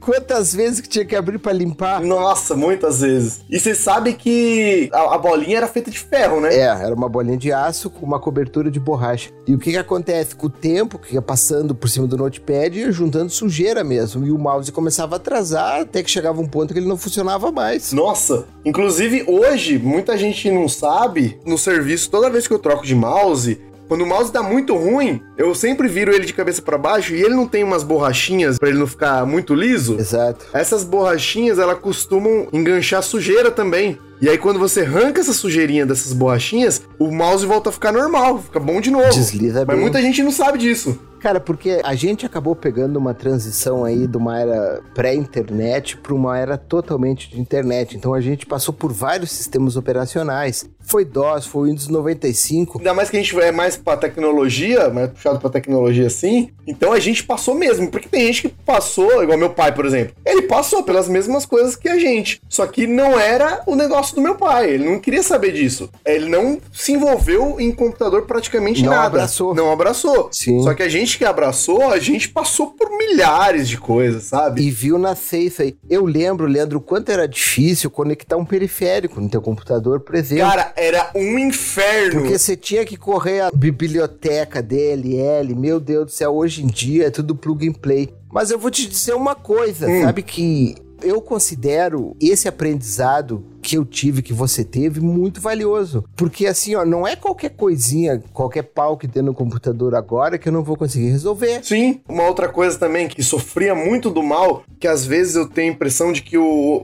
Quantas vezes que tinha que abrir pra limpar? Nossa, muitas vezes. E você sabe que a, a bolinha era feita de ferro, né? É, era uma bolinha de aço com uma cobertura de borracha. E o que que acontece? Com o tempo que ia passando por cima do notepad, ia juntando sujeira mesmo. E o mouse começava a atrasar até que chegava um ponto que ele não funcionava mais. Nossa, inclusive hoje, muita gente não sabe, no serviço, toda vez que eu troco de mouse, quando o mouse tá muito ruim, eu sempre viro ele de cabeça pra baixo e ele não tem umas borrachinhas pra ele não ficar muito liso. Exato. Essas borrachinhas, elas costumam enganchar sujeira também. E aí, quando você arranca essa sujeirinha dessas borrachinhas, o mouse volta a ficar normal, fica bom de novo. Desliza Mas bem. muita gente não sabe disso. Cara, porque a gente acabou pegando uma transição aí de uma era pré-internet para uma era totalmente de internet. Então a gente passou por vários sistemas operacionais. Foi DOS, foi Windows 95. Ainda mais que a gente é mais pra tecnologia, mais puxado pra tecnologia assim. Então a gente passou mesmo. Porque tem gente que passou, igual meu pai, por exemplo. Ele passou pelas mesmas coisas que a gente. Só que não era o negócio do meu pai. Ele não queria saber disso. Ele não se envolveu em computador praticamente Não nada. abraçou. Não abraçou. Sim. Só que a gente gente que abraçou, a gente passou por milhares de coisas, sabe? E viu nascer isso aí. Eu lembro, Leandro, o quanto era difícil conectar um periférico no teu computador, por exemplo. Cara, era um inferno. Porque você tinha que correr a biblioteca DLL, meu Deus do céu, hoje em dia é tudo plug and play. Mas eu vou te dizer uma coisa, Hum. sabe que eu considero esse aprendizado que eu tive, que você teve, muito valioso. Porque assim, ó, não é qualquer coisinha, qualquer pau que tem no computador agora que eu não vou conseguir resolver. Sim, uma outra coisa também que sofria muito do mal, que às vezes eu tenho a impressão de que o-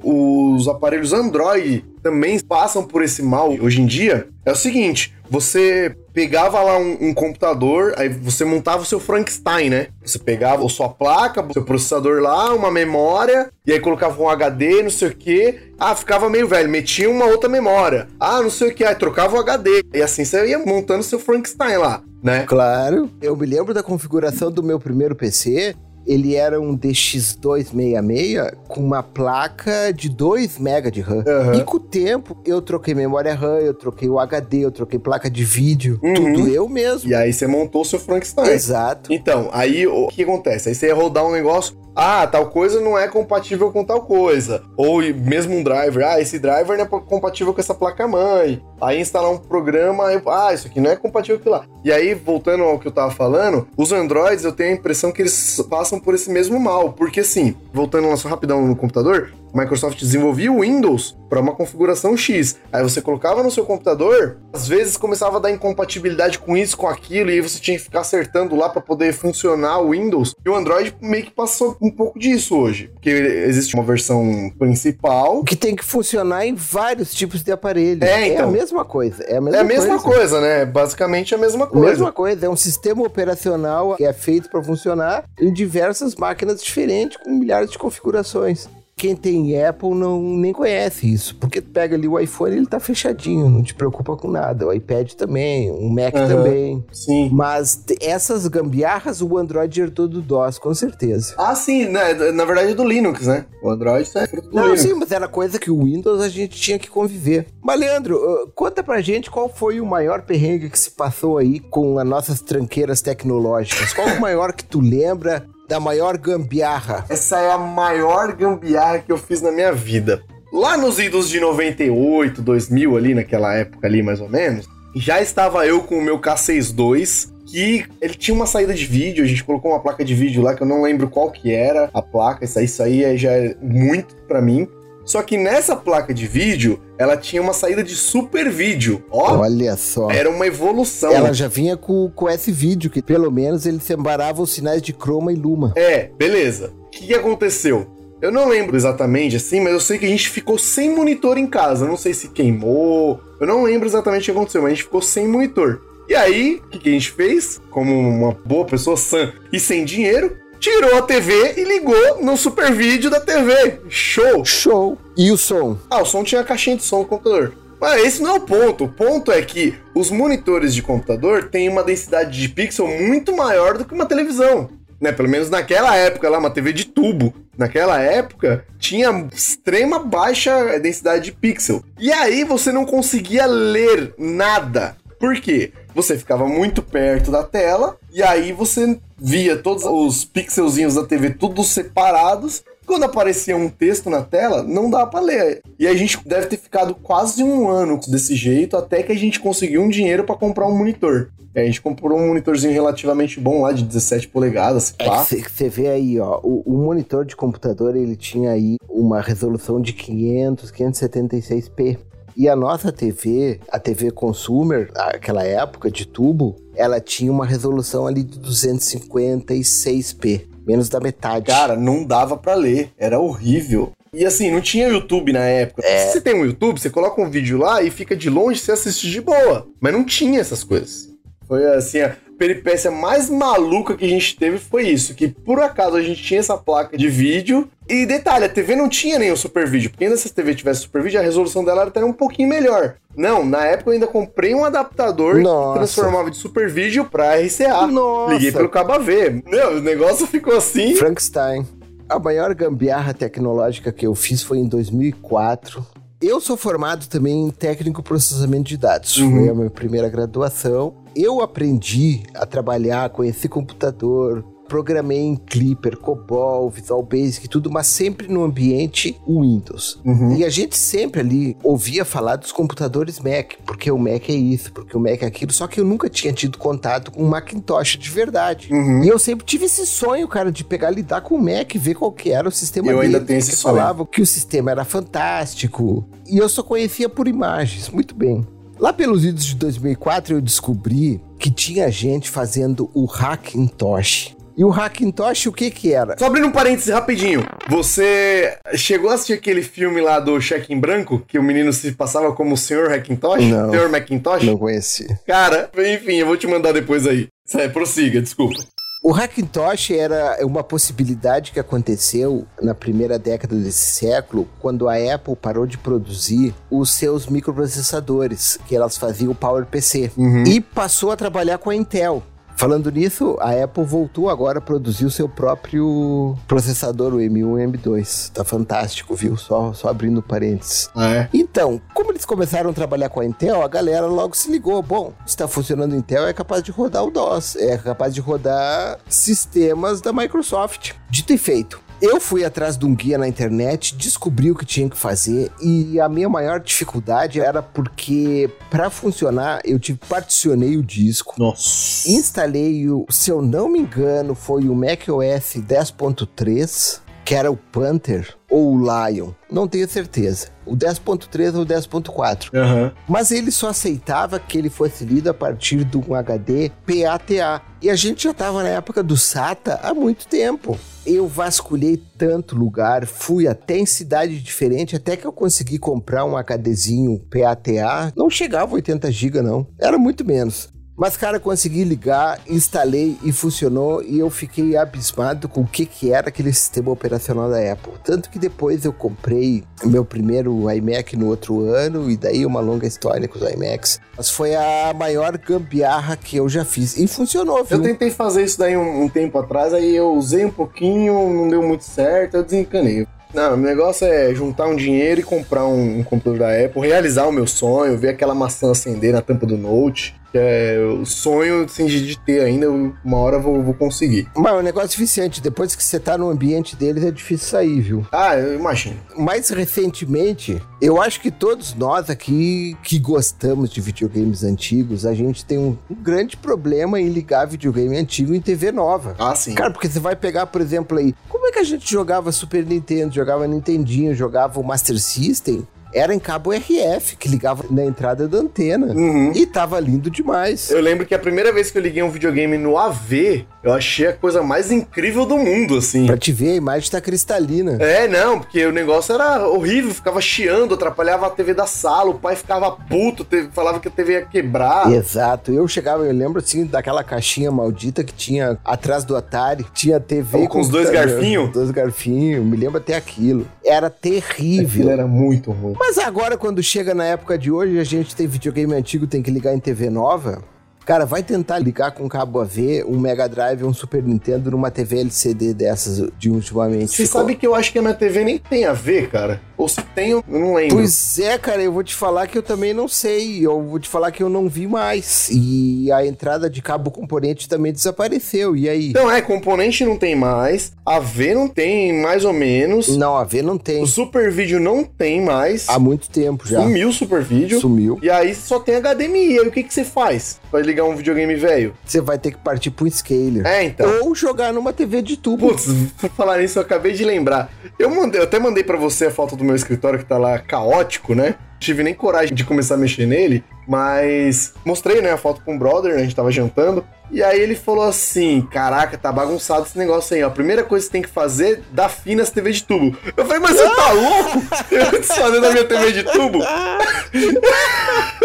os aparelhos Android também passam por esse mal hoje em dia, é o seguinte: você pegava lá um, um computador, aí você montava o seu Frankenstein, né? Você pegava a sua placa, o seu processador lá, uma memória, e aí colocava um HD, não sei o que. Ah, ficava meio velho, metia uma outra memória. Ah, não sei o que, aí trocava o HD. E assim você ia montando seu Frankenstein lá, né? Claro. Eu me lembro da configuração do meu primeiro PC. Ele era um DX266 com uma placa de 2 MB de RAM. Aham. E com o tempo, eu troquei memória RAM, eu troquei o HD, eu troquei placa de vídeo. Uhum. Tudo eu mesmo. E aí você montou o seu Frankenstein. Exato. Então, aí o que acontece? Aí você ia rodar um negócio, ah, tal coisa não é compatível com tal coisa. Ou mesmo um driver, ah, esse driver não é compatível com essa placa-mãe. Aí instalar um programa, aí, ah, isso aqui não é compatível com lá. E aí, voltando ao que eu tava falando, os Androids eu tenho a impressão que eles passam por esse mesmo mal. Porque assim, voltando lá só rapidão no computador, a Microsoft desenvolvia o Windows para uma configuração X. Aí você colocava no seu computador, às vezes começava a dar incompatibilidade com isso, com aquilo, e você tinha que ficar acertando lá para poder funcionar o Windows. E o Android meio que passou um pouco disso hoje. Porque existe uma versão principal. Que tem que funcionar em vários tipos de aparelhos. É, então. a mesma coisa. É a mesma, É a mesma coisa. coisa, né? Basicamente a mesma coisa. Mesma coisa, é um sistema operacional que é feito para funcionar em diversas máquinas diferentes com milhares de configurações. Quem tem Apple não nem conhece isso, porque tu pega ali o iPhone, ele tá fechadinho, não te preocupa com nada. O iPad também, o Mac Aham. também. Sim. Mas essas gambiarras o Android herdou do DOS, com certeza. Ah, sim, né? Na verdade é do Linux, né? O Android é fruto do Não, Linux. sim, mas era coisa que o Windows a gente tinha que conviver. Mas, Leandro, uh, conta pra gente qual foi o maior perrengue que se passou aí com as nossas tranqueiras tecnológicas. Qual o maior que tu lembra da maior gambiarra? Essa é a maior gambiarra que eu fiz na minha vida. Lá nos idos de 98, 2000 ali, naquela época ali mais ou menos, já estava eu com o meu K62, que ele tinha uma saída de vídeo, a gente colocou uma placa de vídeo lá que eu não lembro qual que era a placa, isso aí, já é muito pra mim. Só que nessa placa de vídeo, ela tinha uma saída de super vídeo. Ó, Olha só. era uma evolução. Ela já vinha com, com esse vídeo, que pelo menos ele separava os sinais de croma e luma. É, beleza. O que, que aconteceu? Eu não lembro exatamente assim, mas eu sei que a gente ficou sem monitor em casa. Eu não sei se queimou. Eu não lembro exatamente o que aconteceu, mas a gente ficou sem monitor. E aí, o que, que a gente fez? Como uma boa pessoa sã e sem dinheiro, tirou a TV e ligou no super vídeo da TV. Show! Show! E o som? Ah, o som tinha a caixinha de som do computador. Mas esse não é o ponto. O ponto é que os monitores de computador têm uma densidade de pixel muito maior do que uma televisão. Né? Pelo menos naquela época lá, uma TV de tubo. Naquela época tinha extrema baixa densidade de pixel. E aí você não conseguia ler nada. Por quê? Você ficava muito perto da tela e aí você via todos os pixelzinhos da TV tudo separados quando aparecia um texto na tela, não dá pra ler. E a gente deve ter ficado quase um ano desse jeito até que a gente conseguiu um dinheiro pra comprar um monitor. E a gente comprou um monitorzinho relativamente bom lá, de 17 polegadas, É você vê aí, ó, o, o monitor de computador ele tinha aí uma resolução de 500, 576p. E a nossa TV, a TV Consumer, aquela época de tubo, ela tinha uma resolução ali de 256p, menos da metade. Cara, não dava pra ler, era horrível. E assim, não tinha YouTube na época. Se você tem um YouTube, você coloca um vídeo lá e fica de longe, você assiste de boa. Mas não tinha essas coisas. Foi assim, a peripécia mais maluca que a gente teve foi isso, que por acaso a gente tinha essa placa de vídeo. E detalhe, a TV não tinha nem o super vídeo, porque ainda se a TV tivesse super vídeo, a resolução dela era até um pouquinho melhor. Não, na época eu ainda comprei um adaptador Nossa. que transformava de super vídeo pra RCA. Nossa. Liguei pelo cabo AV. Meu, o negócio ficou assim. Frankenstein. A maior gambiarra tecnológica que eu fiz foi em 2004. Eu sou formado também em técnico processamento de dados. Uhum. Foi a minha primeira graduação. eu aprendi a trabalhar esse computador, programei em Clipper, COBOL, Visual Basic, tudo, mas sempre no ambiente Windows. E a gente sempre ali ouvia falar dos computadores Mac, porque o Mac é isso, porque o Mac é aquilo, só que eu nunca tinha tido contato com um Macintosh de verdade. E eu sempre tive esse sonho, cara, de pegar, lidar com o Mac, ver qual que era o sistema Eu ainda dele, tenho porque esse sonho. falavam que o sistema era fantástico. E eu só conhecia por imagens, muito bem. Lá pelos vídeos de 2004 eu descobri que tinha gente fazendo o Hackintosh. E o Hackintosh o que que era? Só abrindo um parênteses rapidinho. Você chegou a assistir aquele filme lá do Cheque em Branco? Que o menino se passava como o Sr. Hackintosh? Não. Sr. Macintosh? Não conheci. Cara, enfim, eu vou te mandar depois aí. Sai, prossiga, desculpa. O Hackintosh era uma possibilidade que aconteceu na primeira década desse século, quando a Apple parou de produzir os seus microprocessadores, que elas faziam o PowerPC, e passou a trabalhar com a Intel. Falando nisso, a Apple voltou agora a produzir o seu próprio processador, o M1 e M2. Tá fantástico, viu? Só, só abrindo parênteses. Ah, é? Então, como eles começaram a trabalhar com a Intel, a galera logo se ligou. Bom, se está funcionando Intel, é capaz de rodar o DOS, é capaz de rodar sistemas da Microsoft. Dito e feito. Eu fui atrás de um guia na internet, descobri o que tinha que fazer e a minha maior dificuldade era porque para funcionar eu tive particionei o disco, Nossa. instalei o, se eu não me engano, foi o macOS 10.3, que era o Panther ou o Lion, não tenho certeza. O 10.3 ou o 10.4. Aham. Mas ele só aceitava que ele fosse lido a partir de um HD PATA. E a gente já estava na época do SATA há muito tempo. Eu vasculhei tanto lugar, fui até em cidade diferente, até que eu consegui comprar um HDzinho PATA. Não chegava a 80 GB não, era muito menos. Mas, cara, consegui ligar, instalei e funcionou e eu fiquei abismado com o que, que era aquele sistema operacional da Apple. Tanto que depois eu comprei meu primeiro iMac no outro ano e daí uma longa história com os iMacs. Mas foi a maior gambiarra que eu já fiz. E funcionou, viu? Eu tentei fazer isso daí um, um tempo atrás, aí eu usei um pouquinho, não deu muito certo, eu desencanei. Não, o negócio é juntar um dinheiro e comprar um, um computador da Apple, realizar o meu sonho, ver aquela maçã acender na tampa do Note, que é o sonho assim, de ter ainda, uma hora eu vou, vou conseguir. Mas é um negócio viciante. Depois que você tá no ambiente deles, é difícil sair, viu? Ah, eu imagino. mais recentemente, eu acho que todos nós aqui que gostamos de videogames antigos, a gente tem um, um grande problema em ligar videogame antigo em TV nova. Ah, sim. Cara, porque você vai pegar, por exemplo, aí, como é que a gente jogava Super Nintendo, jogava Nintendinho, jogava o Master System? Era em cabo RF, que ligava na entrada da antena. Uhum. E tava lindo demais. Eu lembro que a primeira vez que eu liguei um videogame no AV, eu achei a coisa mais incrível do mundo, assim. Pra te ver, a imagem tá cristalina. É, não, porque o negócio era horrível, ficava chiando, atrapalhava a TV da sala, o pai ficava puto, te- falava que a TV ia quebrar. Exato, eu chegava, eu lembro assim daquela caixinha maldita que tinha atrás do Atari, tinha TV Com os dois garfinhos? Dois garfinhos, me lembro até aquilo. Era terrível. Aquilo era muito ruim. Mas agora, quando chega na época de hoje, a gente tem videogame antigo, tem que ligar em TV nova. Cara, vai tentar ligar com cabo AV, um Mega Drive, um Super Nintendo numa TV LCD dessas de ultimamente. Você Ficou- sabe que eu acho que a minha TV nem tem a ver, cara? Ou se tem, eu não lembro. Pois é, cara, eu vou te falar que eu também não sei. Eu vou te falar que eu não vi mais. E a entrada de cabo componente também desapareceu. E aí? Então, é, componente não tem mais, a V não tem mais ou menos, Não, a V não tem. o Super Vídeo não tem mais, Há muito tempo já. sumiu o Super Vídeo, Sumiu. e aí só tem HDMI, aí o que, que você faz? Vai ligar um videogame velho? Você vai ter que partir pro scaler. É, então. Ou jogar numa TV de tubo. Putz, por falar nisso, eu acabei de lembrar. Eu, mandei, eu até mandei pra você a foto do meu escritório que tá lá caótico, né? Tive nem coragem de começar a mexer nele, mas mostrei, né, a foto pra um brother, a gente tava jantando. E aí ele falou assim: Caraca, tá bagunçado esse negócio aí, ó. A primeira coisa que você tem que fazer é dar fim nas TV de tubo. Eu falei, mas você tá louco? Eu desfazer da minha TV de tubo?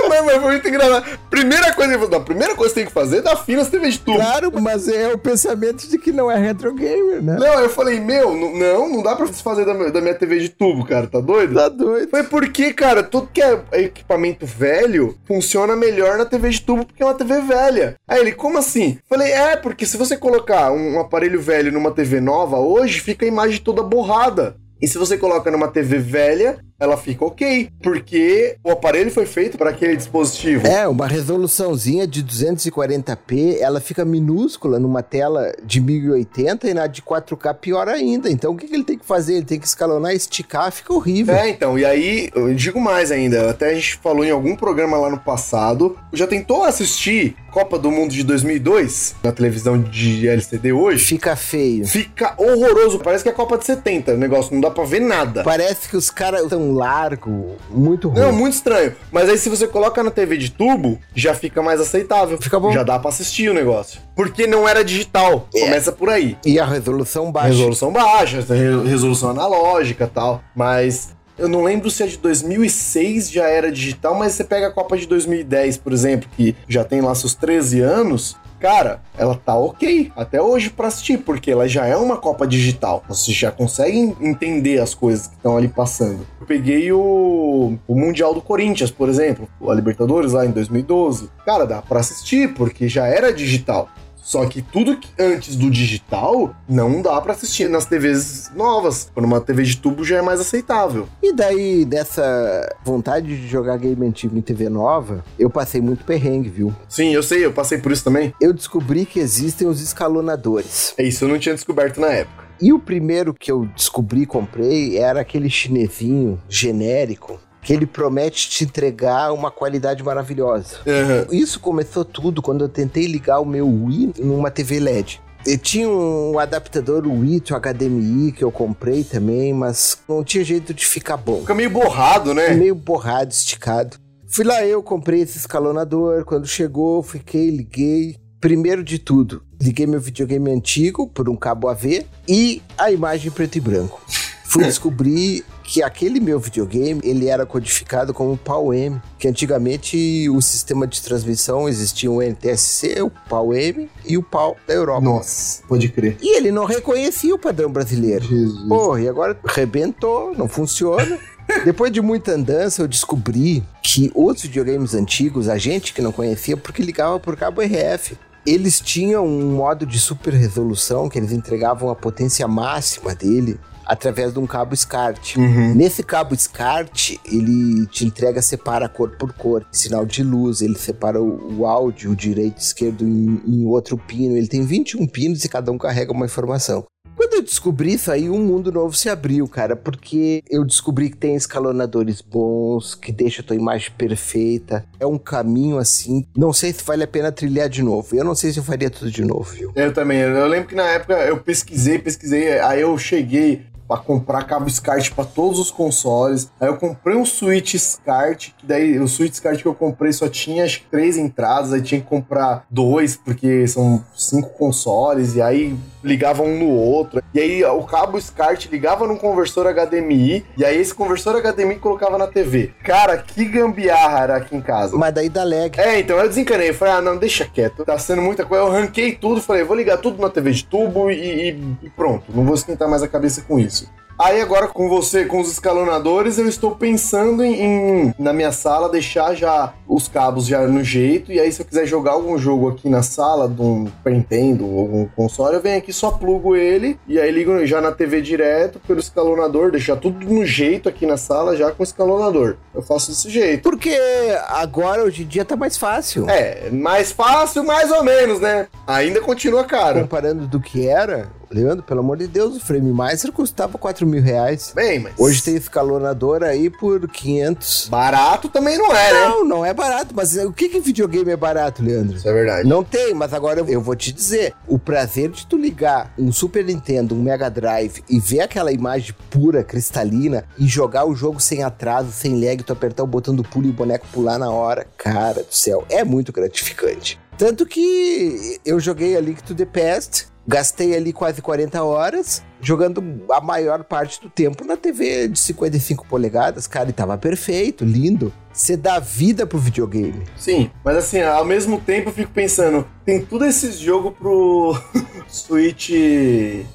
mas, mas foi muito engraçado. Primeira coisa, ele falou, a primeira coisa que você tem que fazer é dar fim nas TV de tubo. Claro, mas é o pensamento de que não é retro gamer, né? Não, eu falei, meu, não, não dá pra desfazer da, minha- da minha TV de tubo, cara, tá doido? Tá doido. Foi porque, cara, tudo que é equipamento velho funciona melhor na TV de tubo porque é uma TV velha. Aí ele, como assim? Falei, é, porque se você colocar um, aparelho velho numa TV nova hoje, fica a imagem toda borrada. E se você coloca numa TV velha, ela fica ok, porque o aparelho foi feito para aquele dispositivo. É, uma resoluçãozinha de 240p, ela fica minúscula numa tela de 1080 e na de 4K pior ainda. Então o que, que ele tem que fazer? Ele tem que escalonar, esticar, fica horrível. É, então, e aí, eu digo mais ainda, até a gente falou em algum programa lá no passado, já tentou assistir Copa do Mundo de 2002 na televisão de LCD hoje? Fica feio. Fica horroroso, parece que é a Copa de 70, o negócio não dá pra ver nada. Parece que os caras tão largo, muito ruim. Não, muito estranho. Mas aí se você coloca na TV de tubo, já fica mais aceitável. Fica bom. Já dá pra assistir o negócio. Porque não era digital. É. Começa por aí. E a resolução baixa. Resolução baixa, re- resolução analógica tal. Mas eu não lembro se a de 2006 já era digital, mas você pega a Copa de 2010, por exemplo, que já tem lá seus 13 anos. Cara, ela tá ok até hoje pra assistir, porque ela já é uma Copa digital. Você já consegue entender as coisas que estão ali passando. Eu peguei o, o Mundial do Corinthians, por exemplo, a Libertadores lá em 2012. Cara, dá pra assistir, porque já era digital. Só que tudo que antes do digital não dá pra assistir nas TVs novas. Quando uma TV de tubo já é mais aceitável. E daí, dessa vontade de jogar game antigo em TV nova, eu passei muito perrengue, viu? Sim, eu sei, eu passei por isso também. Eu descobri que existem os escalonadores. É isso, eu não tinha descoberto na época. E o primeiro que eu descobri e comprei era aquele chinesinho genérico que ele promete te entregar uma qualidade maravilhosa. Aham. Isso começou tudo quando eu tentei ligar o meu Wii numa TV LED. Eu tinha um adaptador Wii to HDMI que eu comprei também, mas não tinha jeito de ficar bom. Fica meio borrado, né? Meio borrado, esticado. Fui lá eu, comprei esse escalonador. Quando chegou, fiquei, liguei. Primeiro de tudo, liguei meu videogame antigo por um cabo AV e a imagem preto e branco. Fui descobrir que aquele meu videogame, ele era codificado como PAL-M, que antigamente o sistema de transmissão existia o NTSC, o PAL-M e o PAL da Europa. Nossa, pode crer. E ele não reconhecia o padrão brasileiro. Jesus. Pô, e agora rebentou, não funciona. Depois de muita andança, eu descobri que os videogames antigos, a gente que não conhecia, porque ligava por cabo RF. Eles tinham um modo de super resolução que eles entregavam a potência máxima dele através de um cabo SCART. Nesse cabo SCART, ele te entrega, separa cor por cor, sinal de luz, ele separa o, o áudio, o direito e esquerdo em, em outro pino. Ele tem 21 pinos e cada um carrega uma informação. Quando eu descobri isso aí, um mundo novo se abriu, cara, porque eu descobri que tem escalonadores bons, que deixa a tua imagem perfeita. É um caminho assim. Não sei se vale a pena trilhar de novo. Eu não sei se eu faria tudo de novo, viu? Eu também. Eu lembro que na época eu pesquisei, pesquisei, aí eu cheguei pra comprar cabo SCART pra todos os consoles. Aí eu comprei um Switch SCART, que daí o Switch SCART que eu comprei só tinha acho três entradas, aí tinha que comprar dois, porque são cinco consoles, e aí ligava um no outro. E aí o cabo SCART ligava num conversor HDMI, e aí esse conversor HDMI colocava na TV. Cara, que gambiarra era aqui em casa. Mas daí dá lag. É, então eu desencanei. Eu falei, ah, não, deixa quieto. Tá sendo muita coisa. Eu ranquei tudo. Falei, vou ligar tudo na TV de tubo e, e- e pronto. Não vou esquentar mais a cabeça com isso. Aí agora com você, com os escalonadores, eu estou pensando em, em, na minha sala deixar já os cabos já no jeito. E aí se eu quiser jogar algum jogo aqui na sala de um Nintendo ou algum console, eu venho aqui só plugo ele e aí ligo já na TV direto pelo escalonador, deixar tudo no jeito aqui na sala já com o escalonador. Eu faço desse jeito. Porque agora, hoje em dia, tá mais fácil. É, mais fácil, mais ou menos, né? Ainda continua caro. Comparando do que era, Leandro, pelo amor de Deus, o Frame Master custava 4 mil reais. Bem, mas. Hoje tem escalonador aí por 500. Barato também não é, né? Não, não é barato. Mas o que que videogame é barato, Leandro? Isso é verdade. Não tem, mas agora eu- vou te dizer. O prazer de tu ligar um Super Nintendo, um Mega Drive e ver aquela imagem pura, cristalina e jogar o jogo sem atraso, sem lag, tu apertar o botão do pulo e o boneco pular na hora. Cara do céu, é muito gratificante. Tanto que eu joguei ali que to the Past, gastei ali quase 40 horas jogando a maior parte do tempo na TV de 55 polegadas, cara, e tava perfeito, lindo. Você dá vida pro videogame. Sim, mas assim, ao mesmo tempo eu fico pensando, tem tudo esses jogos pro Switch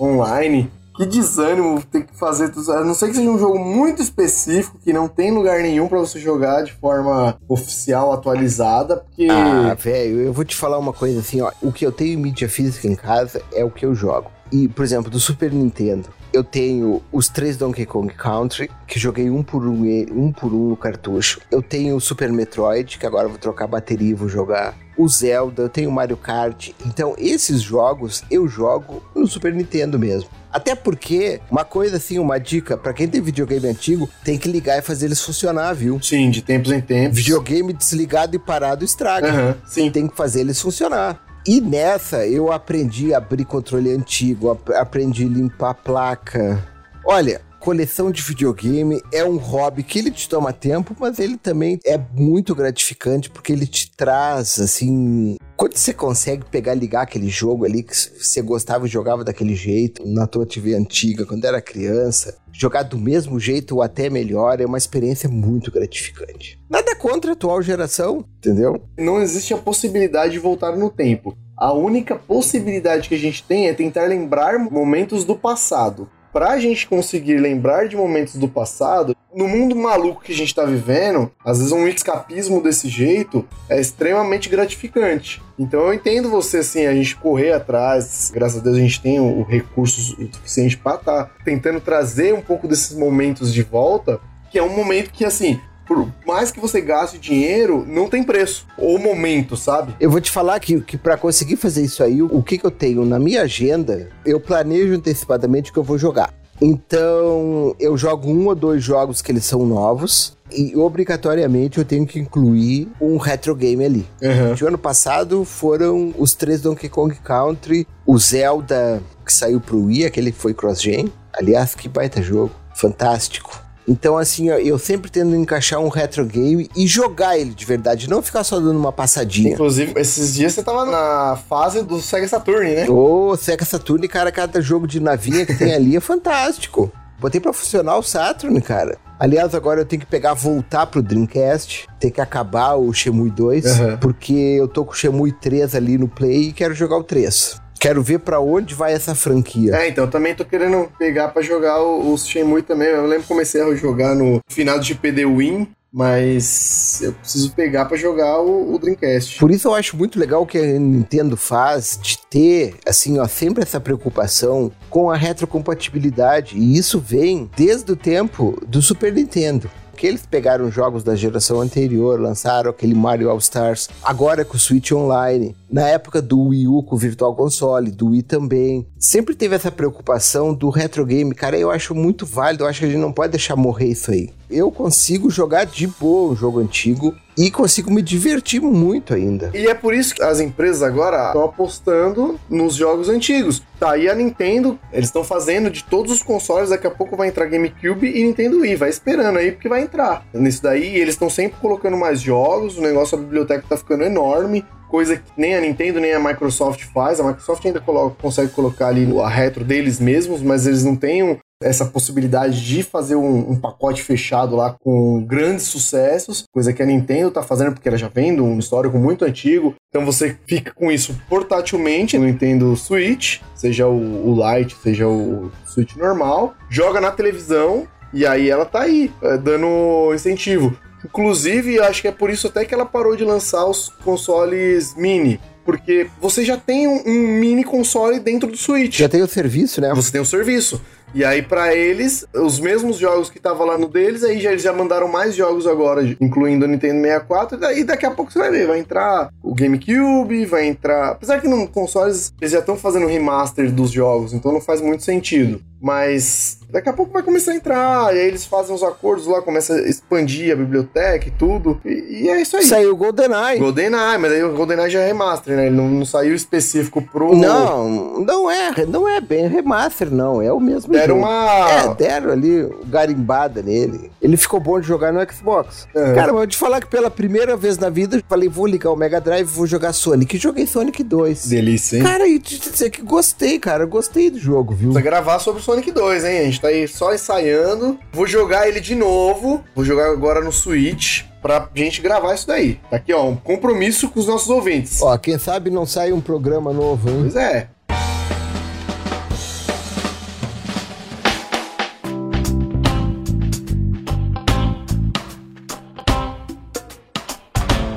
online. Que desânimo ter que fazer tudo. A não ser que seja um jogo muito específico, que não tem lugar nenhum pra você jogar de forma oficial, atualizada, porque. Ah, velho, eu vou te falar uma coisa assim, ó. O que eu tenho em mídia física em casa é o que eu jogo. E, por exemplo, do Super Nintendo. eu tenho os três Donkey Kong Country, que joguei um por um, um por um no cartucho. Eu tenho o Super Metroid, que agora vou trocar a bateria e vou jogar. O Zelda, eu tenho o Mario Kart. Então, esses jogos eu jogo no Super Nintendo mesmo. Até porque, uma coisa assim, uma dica, pra quem tem videogame antigo, tem que ligar e fazer eles funcionar, viu? Sim, de tempos em tempos. Videogame desligado e parado estraga Aham, sim. tem que fazer eles funcionar. E nessa eu aprendi a abrir controle antigo, ap- aprendi a limpar a placa. Olha, coleção de videogame é um hobby que ele te toma tempo, mas ele também é muito gratificante porque ele te traz assim, quando você consegue pegar ligar aquele jogo ali que você gostava e jogava daquele jeito na tua TV antiga quando era criança, jogar do mesmo jeito ou até melhor é uma experiência muito gratificante. Nada contra a atual geração, entendeu? Não existe a possibilidade de voltar no tempo. A única possibilidade que a gente tem é tentar lembrar momentos do passado. Pra gente conseguir lembrar de momentos do passado, no mundo maluco que a gente tá vivendo, às vezes um escapismo desse jeito é extremamente gratificante. Então eu entendo você, assim, a gente correr atrás, graças a Deus a gente tem o, recurso suficiente pra tá tentando trazer um pouco desses momentos de volta, que é um momento que, assim, por mais que você gaste dinheiro, não tem preço. Ou momento, sabe? Eu vou te falar que, que para conseguir fazer isso aí, o, que, que eu tenho na minha agenda, eu planejo antecipadamente o que eu vou jogar. Então, eu jogo um ou dois jogos que eles são novos e obrigatoriamente eu tenho que incluir um retro game ali. De ano passado foram os três Donkey Kong Country, o Zelda que saiu pro Wii, aquele que foi cross-gen. Aliás, que baita jogo, fantástico. Então, assim, ó, eu sempre tento encaixar um retro game e jogar ele de verdade, não ficar só dando uma passadinha. Inclusive, esses dias você tava na fase do Sega Saturn, né? Ô, Sega Saturn, cara, cada jogo de navinha que tem ali é fantástico. Botei pra funcionar o Saturn, cara. Aliás, agora eu tenho que pegar, voltar pro Dreamcast, ter que acabar o Shenmue 2, Aham. porque eu tô com o Shenmue 3 ali no Play e quero jogar o 3. Quero ver pra onde vai essa franquia. É, então, eu também tô querendo pegar pra jogar o- os Shenmue também. Eu lembro que comecei a jogar no final do GPD Win, mas eu preciso pegar pra jogar o, o Dreamcast. Por isso eu acho muito legal o que a Nintendo faz de ter, assim, ó, sempre essa preocupação com a retrocompatibilidade. E isso vem desde o tempo do Super Nintendo. Que eles pegaram jogos da geração anterior, lançaram aquele Mario All Stars, agora com o Switch Online, na época do Wii U com o Virtual Console, do Wii também. Sempre teve essa preocupação do retro game, cara, eu acho muito válido, eu acho que a gente não pode deixar morrer isso aí. Eu consigo jogar de boa um jogo antigo e consigo me divertir muito ainda. E é por isso que as empresas agora estão apostando nos jogos antigos. Tá aí a Nintendo, eles estão fazendo de todos os consoles, daqui a pouco vai entrar GameCube e Nintendo Wii, vai esperando aí porque vai entrar. Nisso daí, eles estão sempre colocando mais jogos, o negócio, a biblioteca tá ficando enorme, coisa que nem a Nintendo nem a Microsoft faz. A Microsoft ainda coloca- consegue colocar ali a retro deles mesmos, mas eles não têm essa possibilidade de fazer um, um pacote fechado lá com grandes sucessos, coisa que a Nintendo tá fazendo porque ela já vem de um histórico muito antigo. Então você fica com isso portátilmente no Nintendo Switch, seja o, o Lite, seja o Switch normal, joga na televisão e aí ela tá aí, é, dando incentivo. Inclusive, acho que é por isso até que ela parou de lançar os consoles mini. Porque você já tem um, um mini console dentro do Switch. Já tem o serviço, né? Você tem o serviço. E aí, pra eles, os mesmos jogos que tava lá no deles, aí já, eles já mandaram mais jogos agora, incluindo o Nintendo 64. E daí daqui a pouco você vai ver, vai entrar o GameCube, vai entrar. Apesar que no consoles eles já estão fazendo remaster dos jogos, então não faz muito sentido. Mas daqui a pouco vai começar a entrar, e aí eles fazem os acordos lá, começa a expandir a biblioteca e tudo. E, e é isso aí. Saiu o GoldenEye. GoldenEye, mas aí o GoldenEye já é remaster, né? Ele não, não saiu específico pro. Não, não é, não é bem remaster, não. É o mesmo Deram jogo. uma. É, deram ali garimbada nele. Ele ficou bom de jogar no Xbox. É. Cara, mas eu vou te falar que pela primeira vez na vida, eu falei, vou ligar o Mega Drive, vou jogar Sonic. E joguei Sonic 2. Delícia, hein? Cara, e te dizer que gostei, cara. Eu Gostei do jogo, viu? Precisa gravar sobre Sonic 2, hein? A gente tá aí só ensaiando. Vou jogar ele de novo. Vou jogar agora no Switch pra gente gravar isso daí. Tá aqui, ó, um compromisso com os nossos ouvintes. Ó, quem sabe não sai um programa novo, hein? Pois é.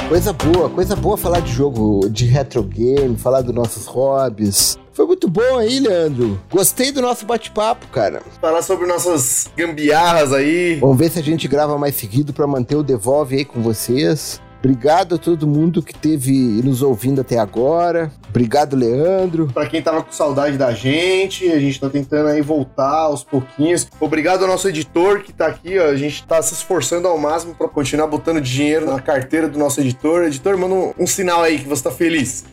Coisa boa, coisa boa falar de jogo de retro game, falar dos nossos hobbies. Foi muito bom aí, Leandro. Gostei do nosso bate-papo, cara. Falar sobre nossas gambiarras aí. Vamos ver se a gente grava mais seguido pra manter o Devolve aí com vocês. Obrigado a todo mundo que teve nos ouvindo até agora. Obrigado, Leandro. Pra quem tava com saudade da gente, a gente tá tentando aí voltar aos pouquinhos. Obrigado ao nosso editor que tá aqui, ó. A gente tá se esforçando ao máximo pra continuar botando dinheiro na carteira do nosso editor. Editor, manda um, um sinal aí que você tá feliz.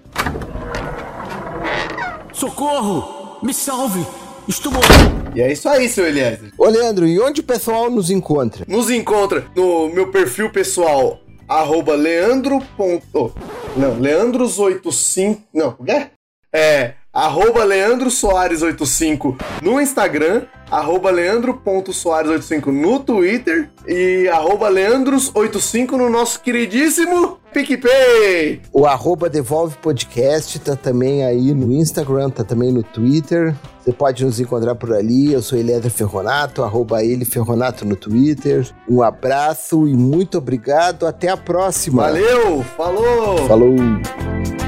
Socorro! Me salve! Estou morrendo! E é isso aí, seu Eliezer. Ô, Leandro, e onde o pessoal nos encontra? Nos encontra no meu perfil pessoal, arroba leandro. ponto- Não, leandros85. Não, o quê? É, arroba Leandro Soares 85 no Instagram, arroba leandro.soares85 no Twitter e arroba leandros85 no nosso queridíssimo PicPay. O arroba Devolve Podcast tá também aí no Instagram, tá também no Twitter. Você pode nos encontrar por ali. Eu sou Eledra Ferronato, arroba ele Ferronato no Twitter. Um abraço e muito obrigado. Até a próxima. Valeu, falou! Falou!